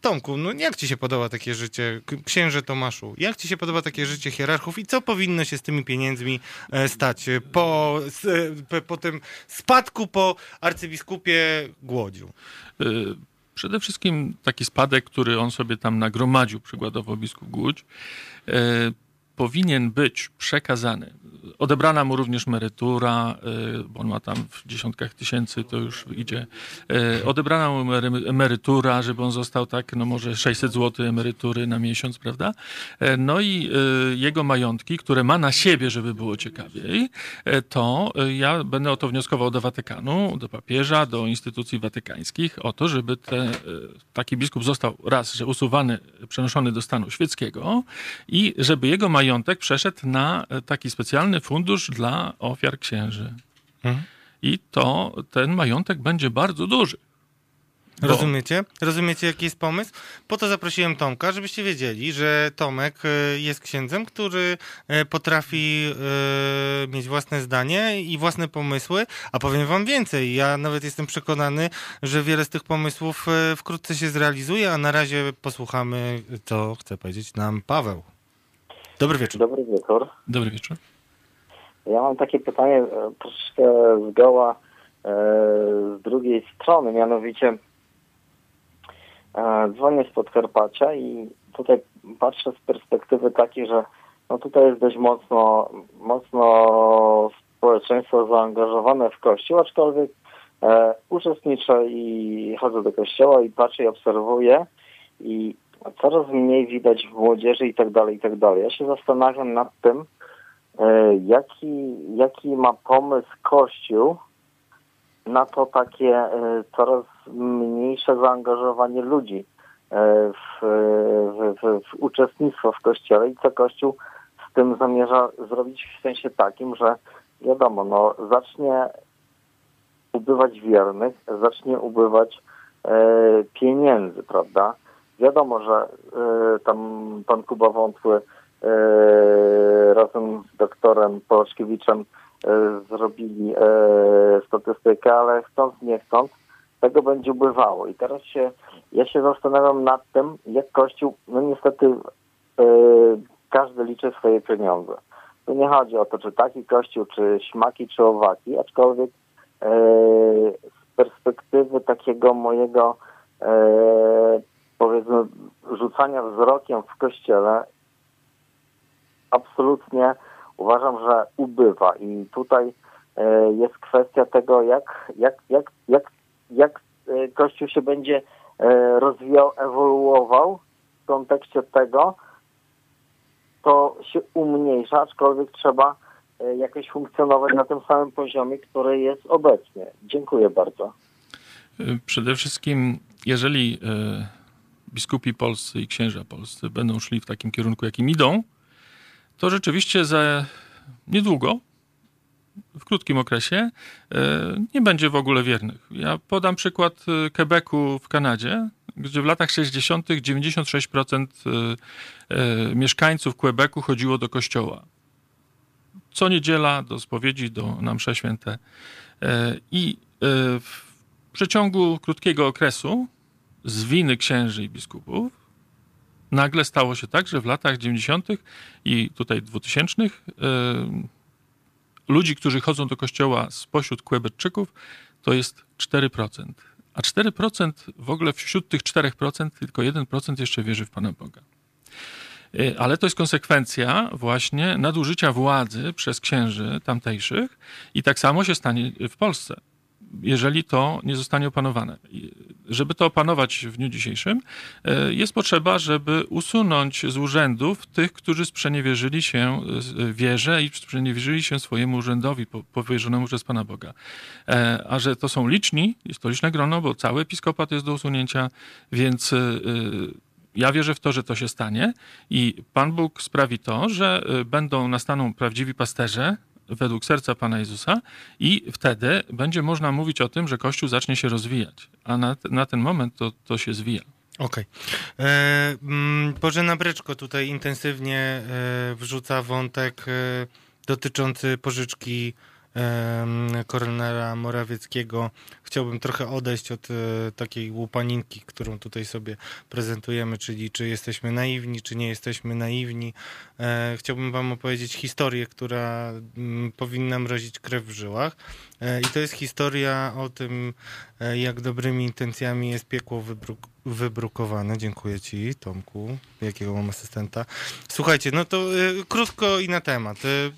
Tomku, no jak ci się podoba takie życie, księże Tomaszu, jak ci się podoba takie życie hierarchów i co powinno się z tymi pieniędzmi e, stać e, po, e, po, tym spadku po arcybiskupie Głodziu? Przede wszystkim taki spadek, który on sobie tam nagromadził, przykładowo biskup Głódź, powinien być przekazany odebrana mu również emerytura, y, bo on ma tam w dziesiątkach tysięcy, to już idzie. Y, odebrana mu emery- emerytura, żeby on został tak, no może 600 zł emerytury na miesiąc, prawda? E, No i y, jego majątki, które ma na siebie, żeby było ciekawiej, to y, ja będę o to wnioskował do Watykanu, do papieża, do instytucji watykańskich, o to, żeby te, y, taki biskup został raz, że usuwany, przenoszony do stanu świeckiego i żeby jego majątek przeszedł na e, taki specjalny fundusz dla ofiar księży. Mhm. I to ten majątek będzie bardzo duży. Bo- Rozumiecie? Rozumiecie, jaki jest pomysł? Po to zaprosiłem Tomka, żebyście wiedzieli, że Tomek e, jest księdzem, który e, potrafi mieć własne zdanie i własne pomysły, a powiem wam więcej. Ja nawet jestem przekonany, że wiele z tych pomysłów wkrótce się zrealizuje, a na razie posłuchamy, co chce powiedzieć nam Paweł. Dobry wieczór. Dobry wieczór. Dobry wieczór. Ja mam takie pytanie e, troszeczkę zgoła e, z drugiej strony, mianowicie e, dzwonię z Podkarpacia i tutaj patrzę z perspektywy takiej, że no tutaj jest dość mocno, mocno społeczeństwo zaangażowane w kościół, aczkolwiek e, uczestniczę i chodzę do kościoła i patrzę i obserwuję i coraz mniej widać w młodzieży i tak dalej, i tak dalej. Ja się zastanawiam nad tym, E, Jaki, jaki ma pomysł Kościół na to takie e, coraz mniejsze zaangażowanie ludzi e, w, w, w, w uczestnictwo w Kościele i co Kościół z tym zamierza zrobić w sensie takim, że wiadomo, no, zacznie ubywać wiernych, zacznie ubywać e, pieniędzy, prawda? Wiadomo, że e, tam pan Kuba Wątły e, razem z doktorem Poloszkiewiczem e, zrobili e, statystykę, ale chcąc, nie chcąc, tego będzie ubywało. I teraz się, ja się zastanawiam nad tym, jak Kościół, no niestety e, każdy liczy swoje pieniądze. Tu nie chodzi o to, czy taki Kościół, czy śmaki, czy owaki, aczkolwiek e, z perspektywy takiego mojego powiedzmy rzucania wzrokiem w kościele absolutnie uważam, że ubywa i tutaj e, jest kwestia tego, jak, jak, jak, jak, jak e, Kościół się będzie e, rozwijał, ewoluował w kontekście tego, to się umniejsza, aczkolwiek trzeba jakoś funkcjonować na tym samym poziomie, który jest obecnie. Dziękuję bardzo. Przede wszystkim, jeżeli biskupi polscy i księża polscy będą szli w takim kierunku, jakim idą, to rzeczywiście za niedługo, w krótkim okresie, y, nie będzie w ogóle wiernych. Ja podam przykład y, Quebecu w Kanadzie, gdzie w latach 60. 96% y, y, mieszkańców Quebecu chodziło do kościoła. Co niedziela do spowiedzi, do na święte. I w przeciągu krótkiego okresu z winy księży i biskupów nagle stało się tak, że w latach 90. i tutaj 2000 y, ludzi, którzy chodzą do kościoła spośród Quebecczyków, to jest 4%. A 4% w ogóle wśród tych 4% tylko 1% jeszcze wierzy w Pana Boga. Y, Ale to jest konsekwencja właśnie nadużycia władzy przez księży tamtejszych i tak samo się stanie w Polsce jeżeli to nie zostanie opanowane. Żeby to opanować w dniu dzisiejszym, e, jest potrzeba, żeby usunąć z urzędów tych, którzy sprzeniewierzyli się e, wierze i sprzeniewierzyli się swojemu urzędowi po- powierzonemu przez Pana Boga. E, A że to są liczni, jest to liczne grono, bo cały episkopat jest do usunięcia, więc ja wierzę w to, że to się stanie i Pan Bóg sprawi to, że będą, nastaną prawdziwi pasterze, według serca Pana Jezusa i wtedy będzie można mówić o tym, że Kościół zacznie się rozwijać. A na, na ten moment to, to się zwija. Okej. E, mm, Bożena tutaj intensywnie e, wrzuca wątek e, dotyczący pożyczki em, koronera Morawieckiego. Chciałbym trochę odejść od e, takiej łupaninki, którą tutaj sobie prezentujemy, czyli czy jesteśmy naiwni, czy nie jesteśmy naiwni. E, Chciałbym wam opowiedzieć historię, która mm, powinna mrozić krew w żyłach. E, I to jest historia o tym, e, jak dobrymi intencjami jest piekło wybruk- wybrukowane. Dziękuję ci, Tomku. Jakiego mam asystenta? Słuchajcie, no to y, krótko i na temat. Y,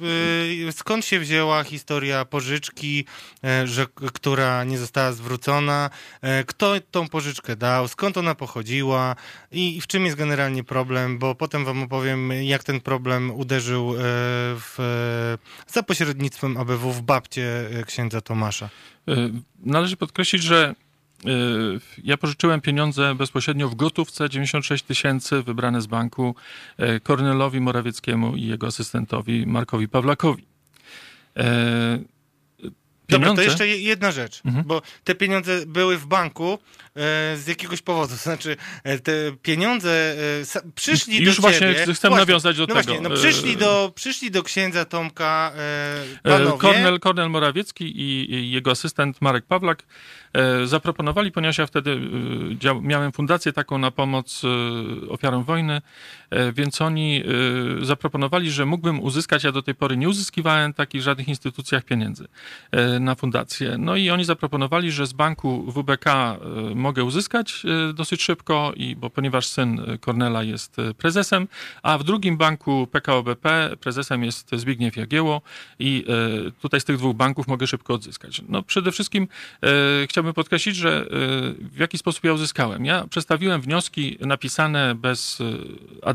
y, skąd się wzięła historia pożyczki, że, która nie została zwrócona? Kto tą pożyczkę dał? Skąd ona pochodziła? I, I w czym jest generalnie problem? Bo potem wam opowiem, jak ten problem uderzył w, za pośrednictwem ABW w babcie y, księdza Tomasza. Y, Należy podkreślić, że y, ja pożyczyłem pieniądze bezpośrednio w gotówce, 96 tysięcy wybrane z banku y, Kornelowi Morawieckiemu i jego asystentowi Markowi Pawlakowi. Dobra, to jeszcze je- jedna rzecz, Mhm. bo te pieniądze były w banku e, z jakiegoś powodu. To znaczy, e, te pieniądze e, przyszli Już do właśnie ciebie. chcę nawiązać do no tego. Właśnie, no E, przyszli, do, przyszli do księdza Tomka e, E, panowie. Kornel, Kornel Morawiecki i, i jego asystent Marek Pawlak e, zaproponowali, ponieważ ja wtedy e, miałem fundację taką na pomoc e, ofiarom wojny, e, więc oni e, zaproponowali, że mógłbym uzyskać, ja do tej pory nie uzyskiwałem takich żadnych instytucjach pieniędzy e, na fundację. No i oni zaproponowali, że z banku WBK e, mogę uzyskać e, dosyć szybko, i, bo ponieważ syn Kornela jest e, prezesem, a w drugim banku PKO BP prezesem jest Zbigniew Jagieło i e, tutaj z tych dwóch banków mogę szybko odzyskać. No przede wszystkim e, chciałbym podkreślić, że e, w jaki sposób ja uzyskałem. Ja przedstawiłem wnioski napisane bez e,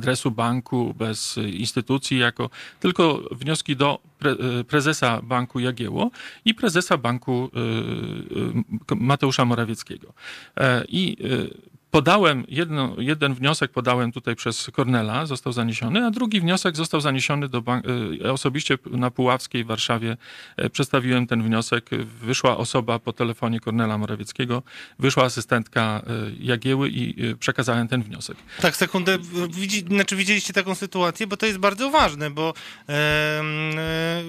adresu banku, bez instytucji, jako tylko wnioski do pre, e, prezesa banku Jagieło i prezesa banku e, e, Mateusza Morawieckiego. I Podałem jedno, jeden wniosek podałem tutaj przez Kornela, został zaniesiony, a drugi wniosek został zaniesiony do bank, e, osobiście na Puławskiej w Warszawie. e, Przedstawiłem ten wniosek. Wyszła osoba po telefonie Kornela Morawieckiego, wyszła asystentka e, Jagieły i przekazałem ten wniosek. Tak, sekundę. Widzi, znaczy widzieliście taką sytuację, bo to jest bardzo ważne, bo em, e,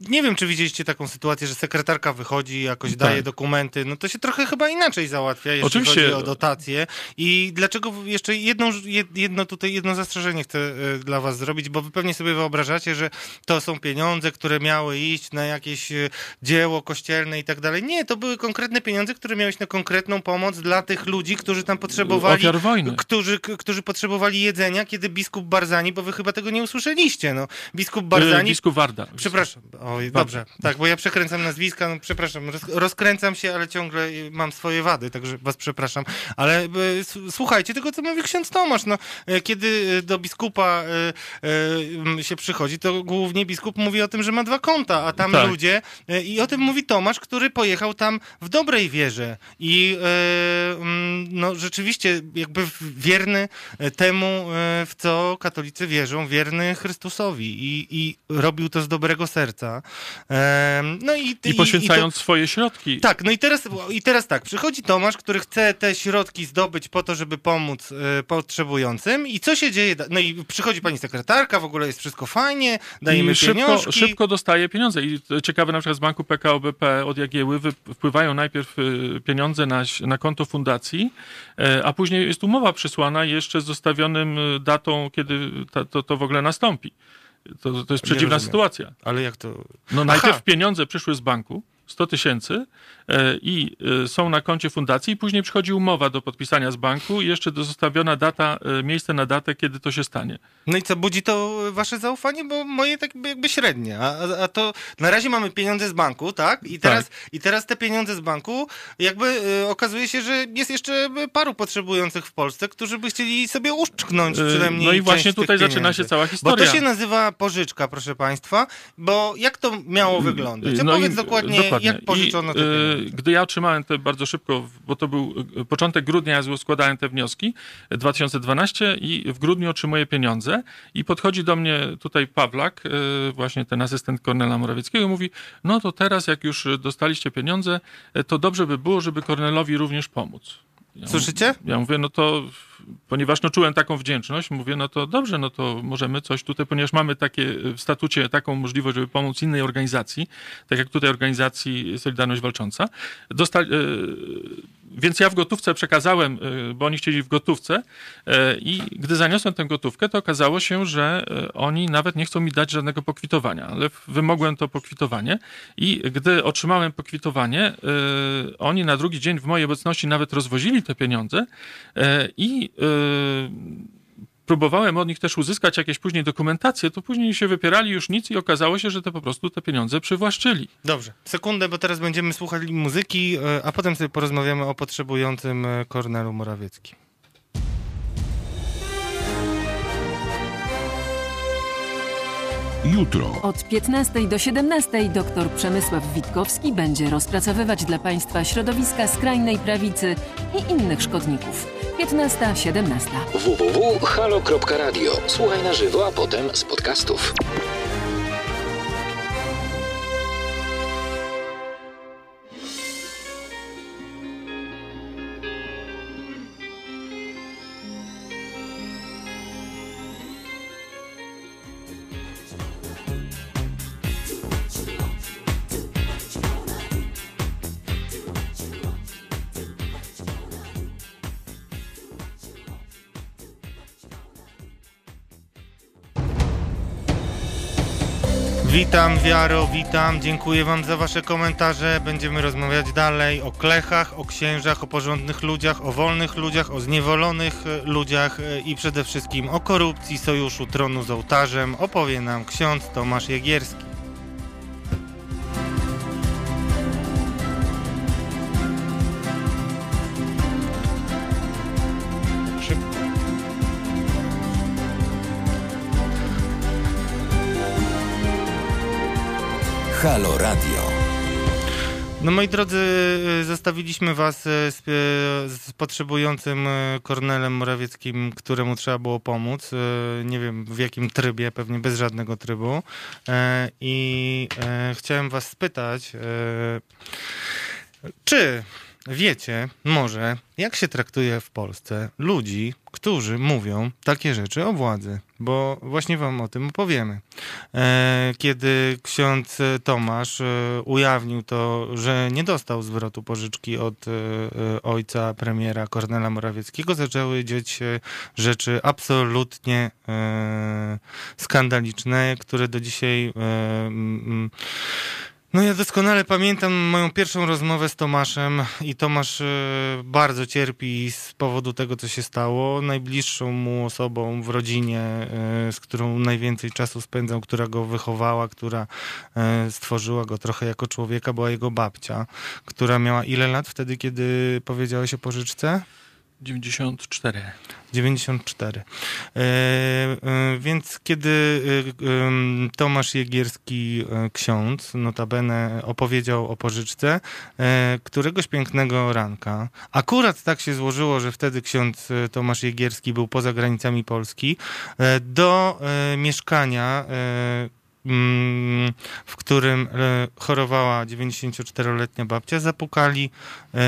nie wiem, czy widzieliście taką sytuację, że sekretarka wychodzi, jakoś Tak. daje dokumenty. No to się trochę chyba inaczej załatwia, jeśli Oczywiście. chodzi o dotacje. I dlaczego jeszcze jedną, jedno tutaj, jedno zastrzeżenie chcę e, dla was zrobić, bo wy pewnie sobie wyobrażacie, że to są pieniądze, które miały iść na jakieś e, dzieło kościelne i tak dalej. Nie, to były konkretne pieniądze, które miały iść na konkretną pomoc dla tych ludzi, którzy tam potrzebowali Ofiar wojny. którzy, którzy potrzebowali jedzenia, kiedy biskup Barzani, bo wy chyba tego nie usłyszeliście, no. Biskup Barzani... E, Biskup Warda. Przepraszam, oj, dobrze, tak, bo ja przekręcam nazwiska, no przepraszam, roz, rozkręcam się, ale ciągle mam swoje wady, także was przepraszam. Ale s- słuchajcie tego, co mówi ksiądz Tomasz, no, y, kiedy y, do biskupa się przychodzi, to głównie biskup mówi o tym, że ma dwa konta, a tam Tak. ludzie, i o tym mówi Tomasz, który pojechał tam w dobrej wierze i no, rzeczywiście jakby wierny e, temu, e, w co katolicy wierzą, wierny Chrystusowi i, i robił to z dobrego serca. No i, I poświęcając swoje środki. tak, no i teraz, i teraz tak, przychodzi Tomasz, który chce te środki zdobyć po to, żeby pomóc e, potrzebującym i co się dzieje? No i przychodzi pani sekretarka, w ogóle jest wszystko fajnie, dajemy I szybko, pieniążki. szybko dostaje pieniądze. I to ciekawe, na przykład z banku PKO BP od Jagieły wpływają najpierw y, pieniądze na, na konto fundacji, e, a później jest umowa przysłana jeszcze z zostawionym y, datą, kiedy ta, to, to w ogóle nastąpi. To, to jest przeciwna sytuacja. Ale jak to... No Aha. najpierw pieniądze przyszły z banku, 100 tysięcy i e, są na koncie fundacji i później przychodzi umowa do podpisania z banku i jeszcze zostawiona data, e, miejsce na datę, kiedy to się stanie. No i co, budzi to wasze zaufanie? Bo moje tak jakby średnie. A, a- to na razie mamy pieniądze z banku, tak? I teraz, I teraz te pieniądze z banku, jakby okazuje się, że jest jeszcze paru potrzebujących w Polsce, którzy by chcieli sobie uszczknąć E, przynajmniej No i właśnie tutaj zaczyna się cała Bo historia. to się nazywa pożyczka, proszę państwa, bo jak to miało wyglądać? No Opowiedz i- dokładnie, jak pożyczono te I, e, pieniądze. Gdy ja otrzymałem te bardzo szybko, bo to był początek grudnia, ja składałem te wnioski, e, 2012 i w grudniu otrzymuję pieniądze i podchodzi do mnie tutaj Pawlak, e, właśnie ten asystent Kornela Morawieckiego i mówi, no to teraz jak już dostaliście pieniądze, e, to dobrze by było, żeby Kornelowi również pomóc. Ja Słyszycie? Ja mówię, no to ponieważ no, czułem taką wdzięczność, mówię, no to dobrze, no to możemy coś tutaj, ponieważ mamy takie w statucie taką możliwość, żeby pomóc innej organizacji, tak jak tutaj organizacji Solidarność Walcząca. Dosta- więc ja w gotówce przekazałem, bo oni chcieli w gotówce i gdy zaniosłem tę gotówkę, to okazało się, że oni nawet nie chcą mi dać żadnego pokwitowania, ale wymogłem to pokwitowanie i gdy otrzymałem pokwitowanie, oni na drugi dzień w mojej obecności nawet rozwozili te pieniądze i próbowałem od nich też uzyskać jakieś później dokumentacje, to później się wypierali już nic i okazało się, że to po prostu te pieniądze przywłaszczyli. Dobrze, sekundę, bo teraz będziemy słuchali muzyki, a potem sobie porozmawiamy o potrzebującym Kornelu Morawieckim. Jutro. Od 15 do 17 dr Przemysław Witkowski będzie rozpracowywać dla Państwa środowiska skrajnej prawicy i innych szkodników. 15-17. www.halo.radio. Słuchaj na żywo, a potem z podcastów. Witam, Wiaro, witam. Dziękuję Wam za Wasze komentarze. Będziemy rozmawiać dalej o klechach, o księżach, o porządnych ludziach, o wolnych ludziach, o zniewolonych ludziach i przede wszystkim o korupcji Sojuszu Tronu z Ołtarzem. Opowie nam ksiądz Tomasz Jegierski. Halo Radio. No moi drodzy, zostawiliśmy was z, z, potrzebującym Kornelem Morawieckim, któremu trzeba było pomóc. Nie wiem w jakim trybie, pewnie bez żadnego trybu. I chciałem was spytać, czy wiecie może, jak się traktuje w Polsce ludzi, którzy mówią takie rzeczy o władzy? Bo właśnie wam o tym opowiemy. Kiedy ksiądz Tomasz ujawnił to, że nie dostał zwrotu pożyczki od ojca premiera Kornela Morawieckiego, zaczęły dziać się rzeczy absolutnie skandaliczne, które do dzisiaj no ja doskonale pamiętam moją pierwszą rozmowę z Tomaszem i Tomasz bardzo cierpi z powodu tego, co się stało. Najbliższą mu osobą w rodzinie, z którą najwięcej czasu spędzał, która go wychowała, która stworzyła go trochę jako człowieka, była jego babcia, która miała ile lat wtedy, kiedy powiedziałeś o pożyczce? 94. 94. E, e, więc kiedy e, Tomasz Jegierski, ksiądz, notabene opowiedział o pożyczce, któregoś pięknego ranka, akurat tak się złożyło, że wtedy ksiądz Tomasz Jegierski był poza granicami Polski, do mieszkania w którym chorowała 94-letnia babcia, zapukali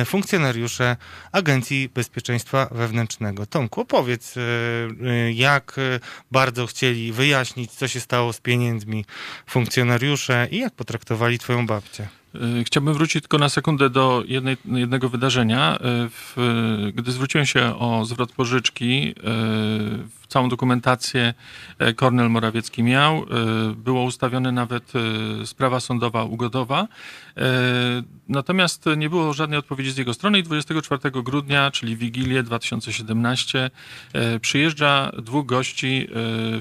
funkcjonariusze Agencji Bezpieczeństwa Wewnętrznego. Tomku, opowiedz, jak bardzo chcieli wyjaśnić, co się stało z pieniędzmi funkcjonariusze i jak potraktowali twoją babcię. Chciałbym wrócić tylko na sekundę do jednej, jednego wydarzenia. W, gdy zwróciłem się o zwrot pożyczki, całą dokumentację Kornel Morawiecki miał. Było ustawione nawet sprawa sądowa ugodowa. Natomiast nie było żadnej odpowiedzi z jego strony i 24 grudnia, czyli Wigilię 2017, przyjeżdża dwóch gości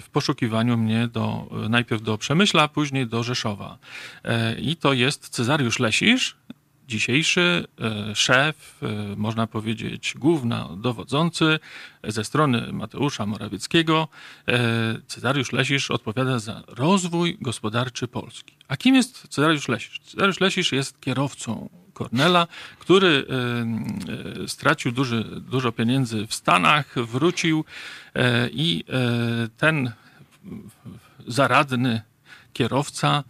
w poszukiwaniu mnie do, najpierw do Przemyśla, później do Rzeszowa. I to jest Cezariusz Lesisz, dzisiejszy szef, można powiedzieć głównodowodzący ze strony Mateusza Morawieckiego, Cezariusz Lesisz odpowiada za rozwój gospodarczy Polski. A kim jest Cezariusz Lesisz? Cezariusz Lesisz jest kierowcą Kornela, który stracił duży, dużo pieniędzy w Stanach, wrócił i ten zaradny kierowca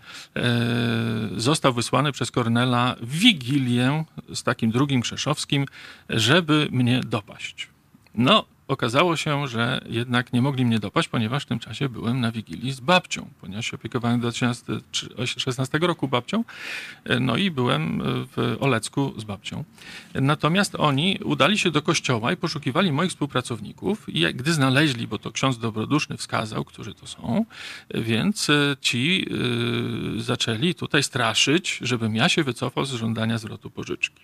został wysłany przez Kornela w Wigilię z takim drugim Krzeszowskim, żeby mnie dopaść. No, okazało się, że jednak nie mogli mnie dopaść, ponieważ w tym czasie byłem na Wigilii z babcią, ponieważ się opiekowałem do 2016 roku babcią, no i byłem w Olecku z babcią. Natomiast oni udali się do kościoła i poszukiwali moich współpracowników i gdy znaleźli, bo to ksiądz dobroduszny wskazał, którzy to są, więc ci zaczęli tutaj straszyć, żebym ja się wycofał z żądania zwrotu pożyczki.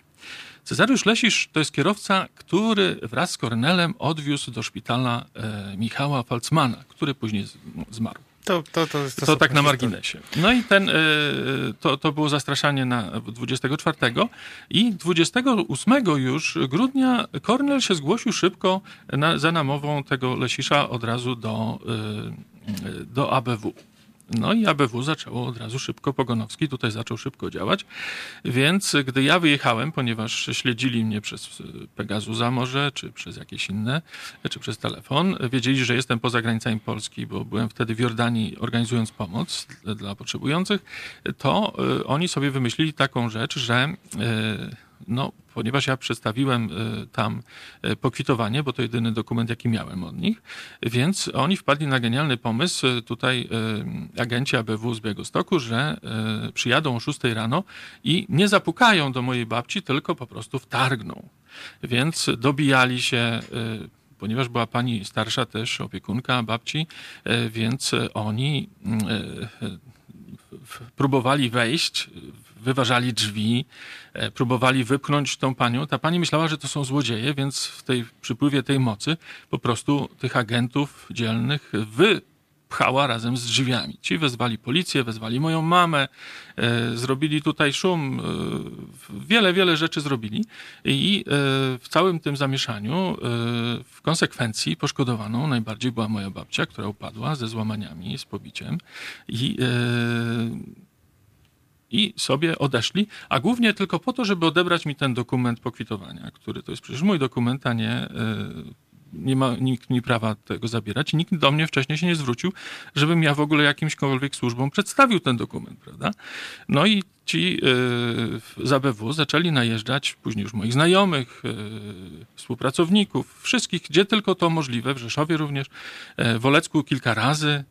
Cezariusz Lesisz to jest kierowca, który wraz z Kornelem odwiózł do szpitala e, Michała Falcmana, który później zmarł. To, to, to, to, to tak na marginesie. No i ten, e, to, to było zastraszanie na 24 i 28 już grudnia Kornel się zgłosił szybko na, za namową tego Lesisza od razu do, e, do ABW. No i ABW zaczęło od razu szybko, Pogonowski tutaj zaczął szybko działać, więc gdy ja wyjechałem, ponieważ śledzili mnie przez Pegazusa może, czy przez jakieś inne, czy przez telefon, wiedzieli, że jestem poza granicami Polski, bo byłem wtedy w Jordanii organizując pomoc dla potrzebujących, to e, oni sobie wymyślili taką rzecz, że e, no, ponieważ ja przedstawiłem y, tam y, pokwitowanie, bo to jedyny dokument, jaki miałem od nich, więc oni wpadli na genialny pomysł, y, tutaj agenci ABW z Białegostoku, że przyjadą o 6 rano i nie zapukają do mojej babci, tylko po prostu wtargną. Więc dobijali się ponieważ była pani starsza też, opiekunka babci, więc oni próbowali wejść, wyważali drzwi, e, próbowali wypchnąć tą panią. Ta pani myślała, że to są złodzieje, więc w tej przypływie tej mocy po prostu tych agentów dzielnych wy pchała razem z drzwiami. Ci wezwali policję, wezwali moją mamę, e, zrobili tutaj szum, e, wiele, wiele rzeczy zrobili i w całym tym zamieszaniu w konsekwencji poszkodowaną najbardziej była moja babcia, która upadła ze złamaniami, z pobiciem i i sobie odeszli, a głównie tylko po to, żeby odebrać mi ten dokument pokwitowania, który to jest przecież mój dokument, a nie e, nie ma nikt mi prawa tego zabierać. Nikt do mnie wcześniej się nie zwrócił, żebym ja w ogóle jakimśkolwiek służbom przedstawił ten dokument, prawda? No i ci yy, z ABW zaczęli najeżdżać później już moich znajomych, yy, współpracowników, wszystkich, gdzie tylko to możliwe, w Rzeszowie również, w Olecku kilka razy, e,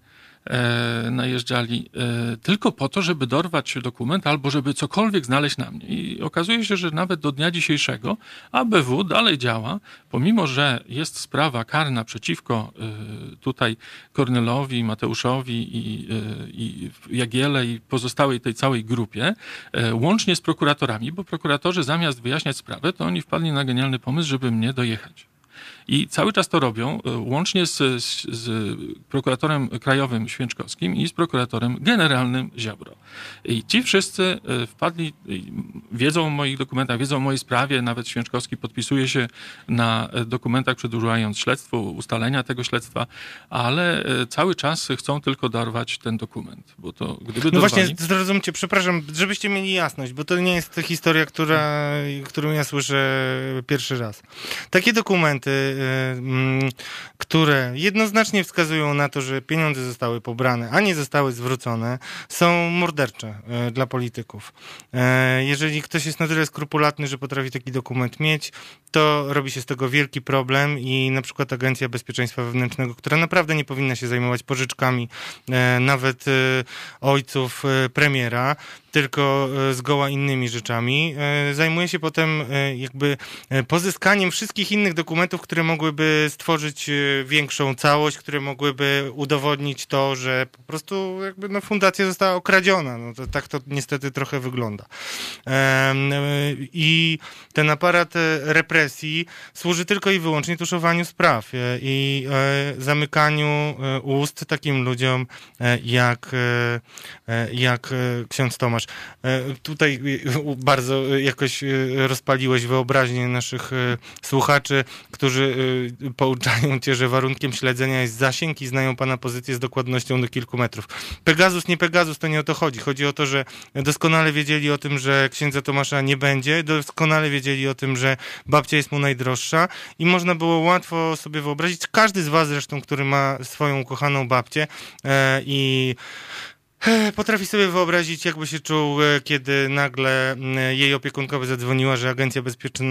najeżdżali e, tylko po to, żeby dorwać dokument albo żeby cokolwiek znaleźć na mnie. I okazuje się, że nawet do dnia dzisiejszego ABW dalej działa, pomimo, że jest sprawa karna przeciwko e, tutaj Kornelowi, Mateuszowi i, e, i Jagiele i pozostałej tej całej grupie, e, łącznie z prokuratorami, bo prokuratorzy zamiast wyjaśniać sprawę, to oni wpadli na genialny pomysł, żeby mnie dojechać. I cały czas to robią, e, łącznie z, z, z, prokuratorem krajowym Święczkowskim i z prokuratorem generalnym Ziobro. I ci wszyscy e, wpadli, wiedzą o moich dokumentach, wiedzą o mojej sprawie, nawet Święczkowski podpisuje się na e, dokumentach przedłużając śledztwo, ustalenia tego śledztwa, ale cały czas chcą tylko dorwać ten dokument, bo to gdyby No dorwali... właśnie, zrozumcie, przepraszam, żebyście mieli jasność, bo to nie jest historia, która, którą ja słyszę pierwszy raz. Takie dokumenty Y, mm, które jednoznacznie wskazują na to, że pieniądze zostały pobrane, a nie zostały zwrócone, są mordercze y, dla polityków. Y, jeżeli ktoś jest na tyle skrupulatny, że potrafi taki dokument mieć, to robi się z tego wielki problem i na przykład Agencja Bezpieczeństwa Wewnętrznego, która naprawdę nie powinna się zajmować pożyczkami nawet ojców premiera, tylko zgoła innymi rzeczami, zajmuje się potem jakby pozyskaniem wszystkich innych dokumentów, które mogłyby stworzyć e, większą całość, które mogłyby udowodnić to, że po prostu jakby no, fundacja została okradziona. No to, tak to niestety trochę wygląda. E, I ten aparat e, represji służy tylko i wyłącznie tuszowaniu spraw i zamykaniu ust takim ludziom jak, jak ksiądz Tomasz. Tutaj bardzo jakoś rozpaliłeś wyobraźnię naszych słuchaczy, którzy pouczają cię, że warunkiem śledzenia jest zasięg i znają pana pozycję z dokładnością do kilku metrów. Pegasus, nie Pegasus, to nie o to chodzi. Chodzi o to, że doskonale wiedzieli o tym, że księdza Tomasza nie będzie, doskonale wiedzieli o tym, że babcia jest mu najdroższa i można było łatwo sobie wyobrazić, każdy z was zresztą, który ma swoją ukochaną babcię e, i E, Potrafi sobie wyobrazić, jakby się czuł, e, kiedy nagle jej opiekunkowa zadzwoniła, że Agencja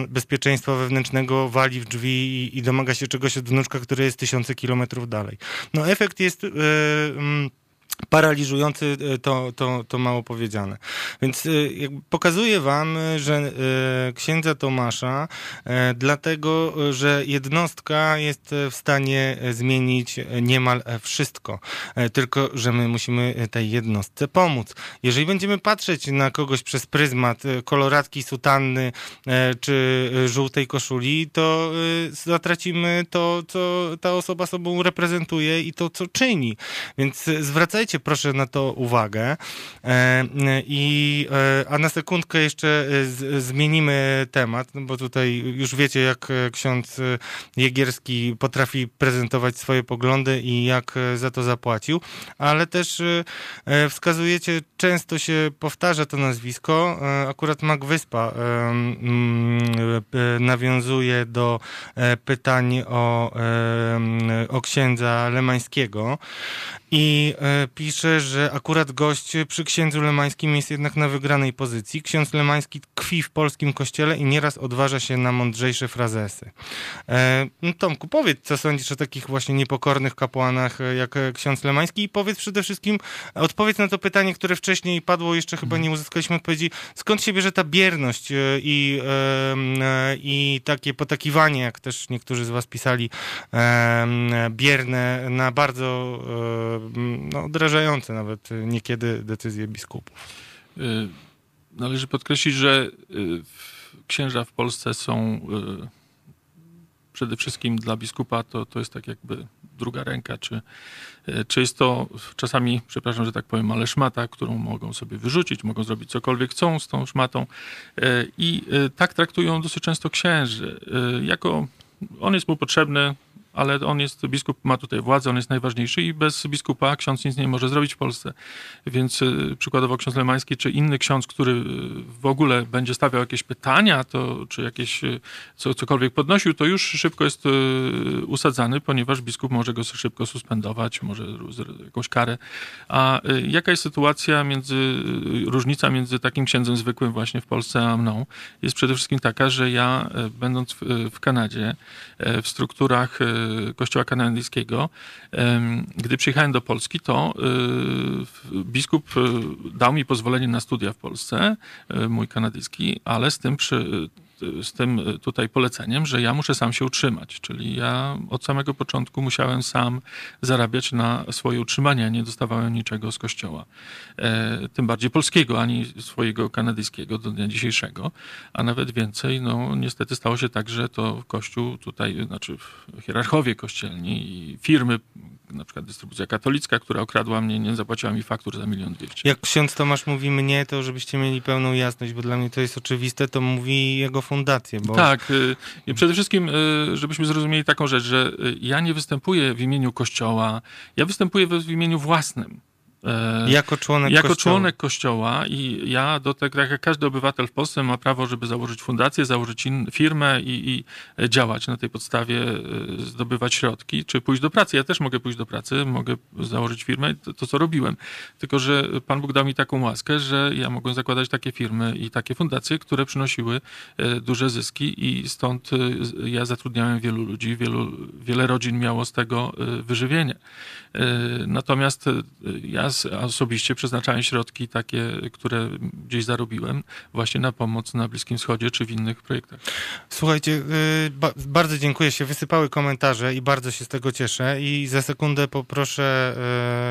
Bezpieczeństwa Wewnętrznego wali w drzwi i, i domaga się czegoś od wnuczka, który jest tysiące kilometrów dalej. No efekt jest... mm, paraliżujący, e, to, to, to mało powiedziane. Więc e, pokazuję wam, e, że księdza Tomasza, dlatego, że jednostka jest w stanie zmienić niemal wszystko. Tylko, że my musimy tej jednostce pomóc. Jeżeli będziemy patrzeć na kogoś przez pryzmat koloratki, sutanny czy żółtej koszuli, to zatracimy to, co ta osoba sobą reprezentuje i to, co czyni. Więc e, zwracajcie proszę na to uwagę. E, I, e, a na sekundkę jeszcze e, z, zmienimy temat, no bo tutaj już wiecie, jak ksiądz Jegierski potrafi prezentować swoje poglądy i jak za to zapłacił, ale też wskazujecie, często się powtarza to nazwisko, akurat Mac Wyspa nawiązuje do pytań o, o księdza Lemańskiego. I pisze, że akurat gość przy księdzu Lemańskim jest jednak na wygranej pozycji. Ksiądz Lemański tkwi w polskim kościele i nieraz odważa się na mądrzejsze frazesy. E, no, Tomku, powiedz, co sądzisz o takich właśnie niepokornych kapłanach e, jak e, ksiądz Lemański i powiedz przede wszystkim, odpowiedz na to pytanie, które wcześniej padło, jeszcze chyba nie uzyskaliśmy odpowiedzi, skąd się bierze ta bierność e, i, i takie potakiwanie, jak też niektórzy z was pisali, bierne na bardzo no, odrażające nawet niekiedy decyzje biskupów. Y, Należy podkreślić, że y, księża w Polsce są y, przede wszystkim dla biskupa to, to jest tak jakby druga ręka, czy, y, czy jest to czasami, przepraszam, że tak powiem, ale szmata, którą mogą sobie wyrzucić, mogą zrobić cokolwiek chcą z tą szmatą Y, i y, tak traktują dosyć często księży. Y, Jako on jest mu potrzebny, ale on jest, biskup ma tutaj władzę, on jest najważniejszy i bez biskupa ksiądz nic nie może zrobić w Polsce. Więc y, przykładowo ksiądz Lemański, czy inny ksiądz, który y, w ogóle będzie stawiał jakieś pytania, to, czy jakieś y, co, cokolwiek podnosił, to już szybko jest usadzany, ponieważ biskup może go szybko suspendować, może jakąś karę. A jaka jest sytuacja między, różnica między takim księdzem zwykłym właśnie w Polsce a mną? Jest przede wszystkim taka, że ja będąc w, w Kanadzie, w strukturach Kościoła kanadyjskiego, gdy przyjechałem do Polski, to y, biskup y, dał mi pozwolenie na studia w Polsce, y, mój kanadyjski, ale z tym przy, z tym tutaj poleceniem, że ja muszę sam się utrzymać. Czyli ja od samego początku musiałem sam zarabiać na swoje utrzymanie, nie dostawałem niczego z kościoła. E, tym bardziej polskiego, ani swojego kanadyjskiego do dnia dzisiejszego. A nawet więcej, no niestety stało się tak, że to kościół tutaj, znaczy hierarchowie kościelni i firmy, na przykład dystrybucja katolicka, która okradła mnie, nie zapłaciła mi faktur za milion dwieście. Jak ksiądz Tomasz mówi mnie, to żebyście mieli pełną jasność, bo dla mnie to jest oczywiste, to mówi jego fundację. Bo Tak. y, i Przede wszystkim, y, żebyśmy zrozumieli taką rzecz, że y, ja nie występuję w imieniu Kościoła, ja występuję w imieniu własnym. E, Jako członek jako Kościoła. członek Kościoła i ja do tego, tak jak każdy obywatel w Polsce ma prawo, żeby założyć fundację, założyć in, firmę i, i działać na tej podstawie, e, zdobywać środki, czy pójść do pracy. Ja też mogę pójść do pracy, mogę założyć firmę, to, to co robiłem. Tylko, że Pan Bóg dał mi taką łaskę, że ja mogłem zakładać takie firmy i takie fundacje, które przynosiły e, duże zyski i stąd ja zatrudniałem wielu ludzi, wielu, wiele rodzin miało z tego wyżywienie. Natomiast ja osobiście przeznaczałem środki takie, które gdzieś zarobiłem właśnie na pomoc na Bliskim Wschodzie czy w innych projektach. Słuchajcie, y, ba- bardzo dziękuję się. Wysypały komentarze i bardzo się z tego cieszę. I za sekundę poproszę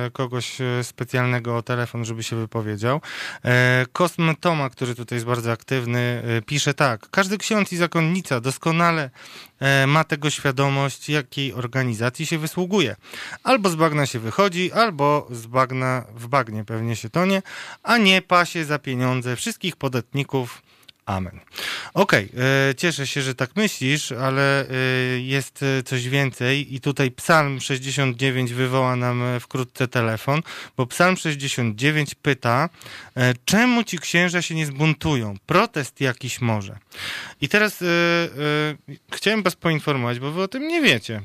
y, kogoś y, specjalnego o telefon, żeby się wypowiedział. E, Kosm Toma, który tutaj jest bardzo aktywny, pisze tak. Każdy ksiądz i zakonnica doskonale ma tego świadomość, jakiej organizacji się wysługuje. Albo z bagna się wychodzi, albo z bagna w bagnie pewnie się tonie, a nie pasie za pieniądze wszystkich podatników Amen. Okej, okay, cieszę się, że tak myślisz, ale e, jest e, coś więcej i tutaj Psalm 69 wywoła nam e, wkrótce telefon, bo Psalm 69 pyta, czemu ci księża się nie zbuntują? Protest jakiś może. I teraz chciałem was poinformować, bo wy o tym nie wiecie,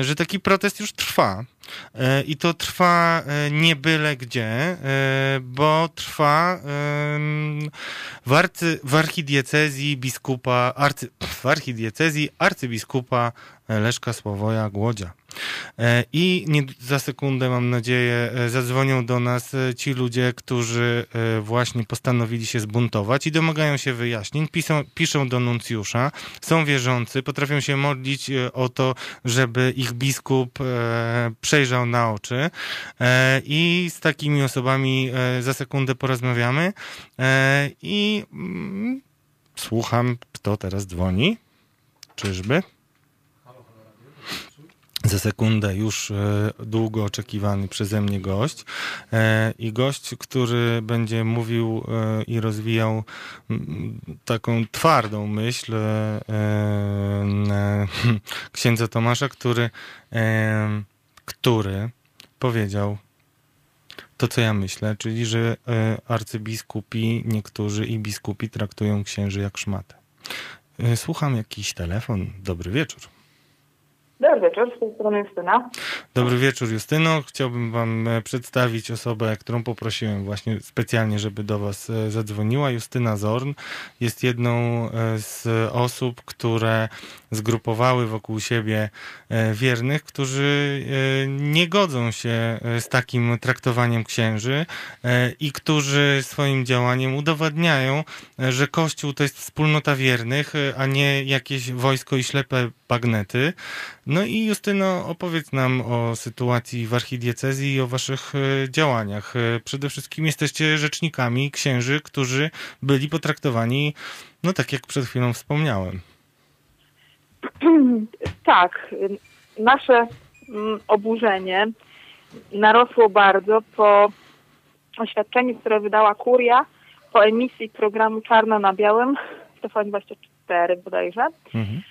że taki protest już trwa. I to trwa nie byle gdzie, bo trwa w, arcy, w archidiecezji biskupa, arcy, w archidiecezji arcybiskupa Leszka Sławoja Głodzia. E, I nie, za sekundę, mam nadzieję, e, zadzwonią do nas e, ci ludzie, którzy właśnie postanowili się zbuntować i domagają się wyjaśnień. Piszą, piszą do nuncjusza, są wierzący, potrafią się modlić o to, żeby ich biskup przejrzał na oczy. I z takimi osobami za sekundę porozmawiamy. I mm, słucham, kto teraz dzwoni. Czyżby? Za sekundę już e, długo oczekiwany przeze mnie gość e, i gość, który będzie mówił e, i rozwijał taką twardą myśl księdza Tomasza, który, który powiedział to, co ja myślę, czyli że arcybiskupi, niektórzy i biskupi traktują księży jak szmatę. Słucham jakiś telefon. Dobry wieczór. Dobry wieczór, z tej strony Justyna. Dobry wieczór Justyno. Chciałbym Wam e, przedstawić osobę, którą poprosiłem właśnie specjalnie, żeby do Was e, zadzwoniła. Justyna Zorn jest jedną e, z osób, które zgrupowały wokół siebie wiernych, którzy nie godzą się z takim traktowaniem księży i którzy swoim działaniem udowadniają, że Kościół to jest wspólnota wiernych, a nie jakieś wojsko i ślepe bagnety. No i Justyno, opowiedz nam o sytuacji w archidiecezji i o waszych e, działaniach. E, przede wszystkim jesteście rzecznikami księży, którzy byli potraktowani, no tak jak przed chwilą wspomniałem. Tak, nasze mm, oburzenie narosło bardzo po oświadczeniu, które wydała Kuria po emisji programu Czarno na Białym w TVN24 bodajże. Mhm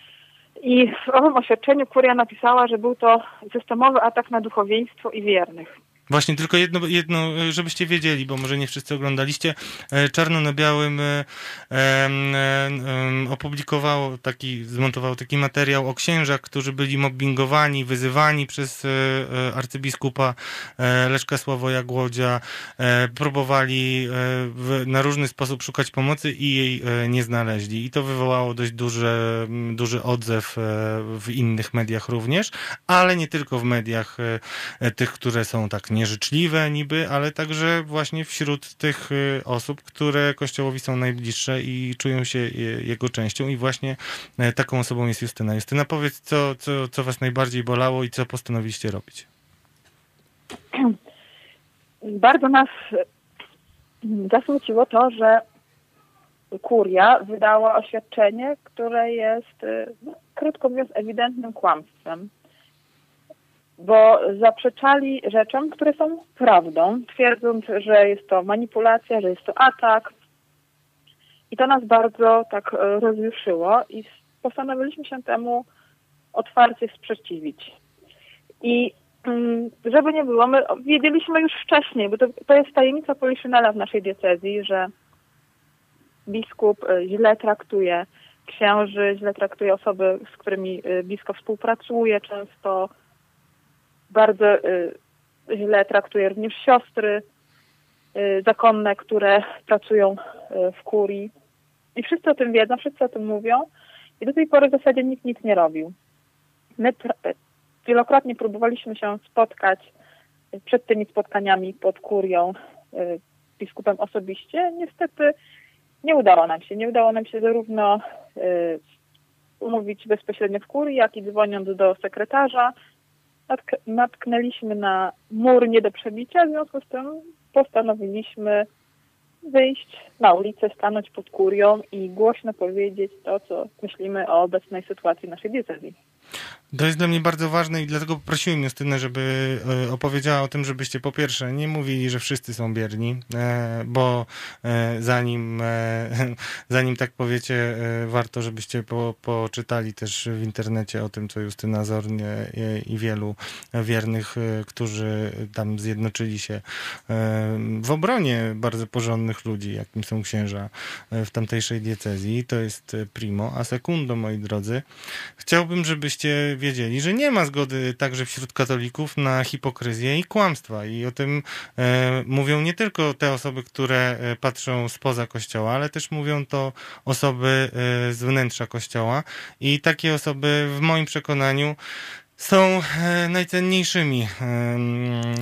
i w owym oświadczeniu kuria napisała, że był to systemowy atak na duchowieństwo i wiernych. Właśnie tylko jedno, jedno, żebyście wiedzieli, bo może nie wszyscy oglądaliście. E, czarno na białym e, e, opublikowało taki, zmontował taki materiał o księżach, którzy byli mobbingowani, wyzywani przez arcybiskupa Leszka Sławoja Głodzia. Próbowali na różny sposób szukać pomocy i jej nie znaleźli. I to wywołało dość duży, duży odzew w innych mediach również, ale nie tylko w mediach tych, które są tak nie nieżyczliwe niby, ale także właśnie wśród tych y, osób, które Kościołowi są najbliższe i czują się y, jego częścią i właśnie e, taką osobą jest Justyna. Justyna, powiedz, co, co, co was najbardziej bolało i co postanowiliście robić? Bardzo nas zasmuciło to, że kuria wydała oświadczenie, które jest, y, no, krótko mówiąc, ewidentnym kłamstwem bo zaprzeczali rzeczom, które są prawdą, twierdząc, że jest to manipulacja, że jest to atak. I to nas bardzo tak e, rozjuszyło i postanowiliśmy się temu otwarcie sprzeciwić. I mm, żeby nie było, my wiedzieliśmy już wcześniej, bo to, to jest tajemnica Poliszynela w naszej diecezji, że biskup e, źle traktuje księży, źle traktuje osoby, z którymi e, blisko współpracuje, często bardzo y, źle traktuje również siostry y, zakonne, które pracują y, w kurii. I wszyscy o tym wiedzą, wszyscy o tym mówią. I do tej pory w zasadzie nikt nic nie robił. My wielokrotnie próbowaliśmy się spotkać przed tymi spotkaniami pod kurią biskupem osobiście. Niestety nie udało nam się. Nie udało nam się zarówno umówić bezpośrednio w kurii, jak i dzwoniąc do sekretarza natk natknęliśmy na mur nie do przebicia, w związku z tym postanowiliśmy wyjść na ulicę, stanąć pod kurią i głośno powiedzieć to, co myślimy o obecnej sytuacji naszej diecezji. To jest dla mnie bardzo ważne i dlatego poprosiłem Justynę, żeby e, opowiedziała o tym, żebyście po pierwsze nie mówili, że wszyscy są bierni, e, bo e, zanim, zanim tak powiecie, warto, żebyście po, poczytali też w internecie o tym, co Justyna Zornie i wielu wiernych, którzy tam zjednoczyli się w obronie bardzo porządnych ludzi, jakim są księża w tamtejszej diecezji. To jest primo. A sekundo, moi drodzy, chciałbym, żebyście wiedzieli, że nie ma zgody także wśród katolików na hipokryzję i kłamstwa. I o tym e, mówią nie tylko te osoby, które e, patrzą spoza kościoła, ale też mówią to osoby e, z wnętrza kościoła. I takie osoby w moim przekonaniu są e, najcenniejszymi,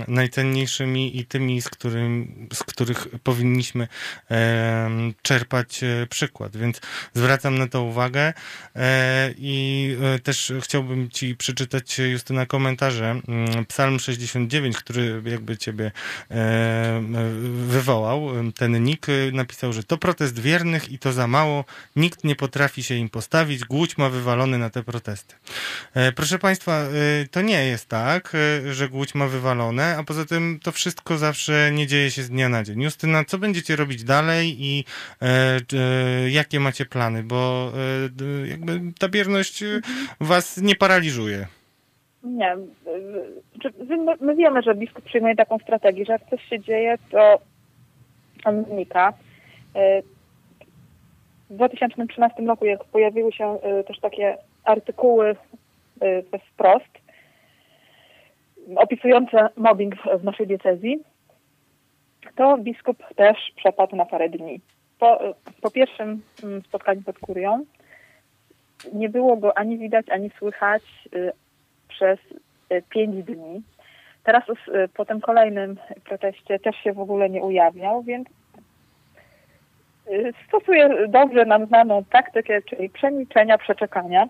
najcenniejszymi i tymi, z, którym, z których powinniśmy czerpać e, przykład. Więc zwracam na to uwagę e, i też chciałbym Ci przeczytać, Justyna, komentarze. Mm, Psalm 69, który jakby Ciebie wywołał, ten Nick napisał, że to protest wiernych i to za mało, nikt nie potrafi się im postawić, głódź ma wywalony na te protesty. Proszę Państwa, to nie jest tak, y, że Głódź ma wywalone, a poza tym to wszystko zawsze nie dzieje się z dnia na dzień. Justyna, co będziecie robić dalej i e, jakie macie plany? Bo jakby ta bierność was nie paraliżuje. Nie. My wiemy, że biskup przyjmuje taką strategię, że jak coś się dzieje, to on znika. W 2013 roku, jak pojawiły się też takie artykuły wprost, opisujące mobbing w naszej diecezji, to biskup też przepadł na parę dni. Po, po pierwszym mm, spotkaniu pod kurią nie było go ani widać, ani słychać y, przez y, pięć dni. Teraz y, po tym kolejnym proteście też się w ogóle nie ujawniał, więc stosuje dobrze nam znaną taktykę, czyli przemilczenia, przeczekania.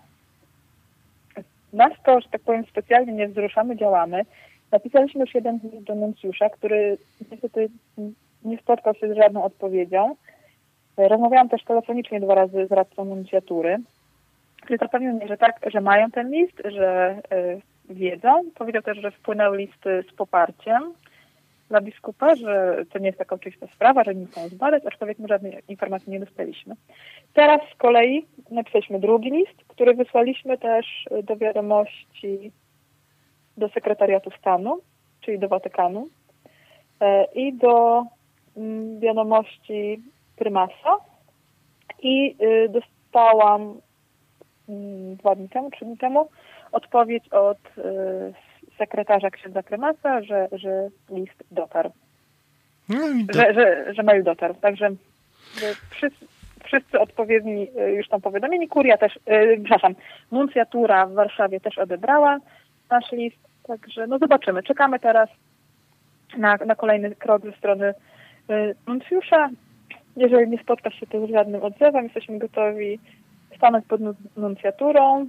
Nas to, że tak powiem, specjalnie nie wzruszamy, działamy. Napisaliśmy już jeden list do nuncjusza, który niestety nie spotkał się z żadną odpowiedzią. Rozmawiałam też telefonicznie dwa razy z radcą nuncjatury, który zapewnił mnie, że tak, że mają ten list, że y, wiedzą. Powiedział też, że wpłynęły listy z poparciem dla biskupa, że to nie jest taka oczywista sprawa, że nie chcą zbadać, aczkolwiek my żadnej informacji nie dostaliśmy. Teraz z kolei napisaliśmy drugi list, który wysłaliśmy też do wiadomości do sekretariatu stanu, czyli do Watykanu e, i do mm, wiadomości prymasa i y, dostałam mm, dwa dni temu, trzy dni temu odpowiedź od y, sekretarza księdza prymasa, że, że list dotarł. No że, że, że mail dotarł. Także wszyscy, wszyscy odpowiedni y, już tam powiadomieni. Kuria też, yy, przepraszam, nuncjatura w Warszawie też odebrała nasz list. Także no zobaczymy. Czekamy teraz na, na kolejny krok ze strony yy, nuncjusza. Jeżeli nie spotka się to z żadnym odzewem, jesteśmy gotowi stanąć pod nuncjaturą.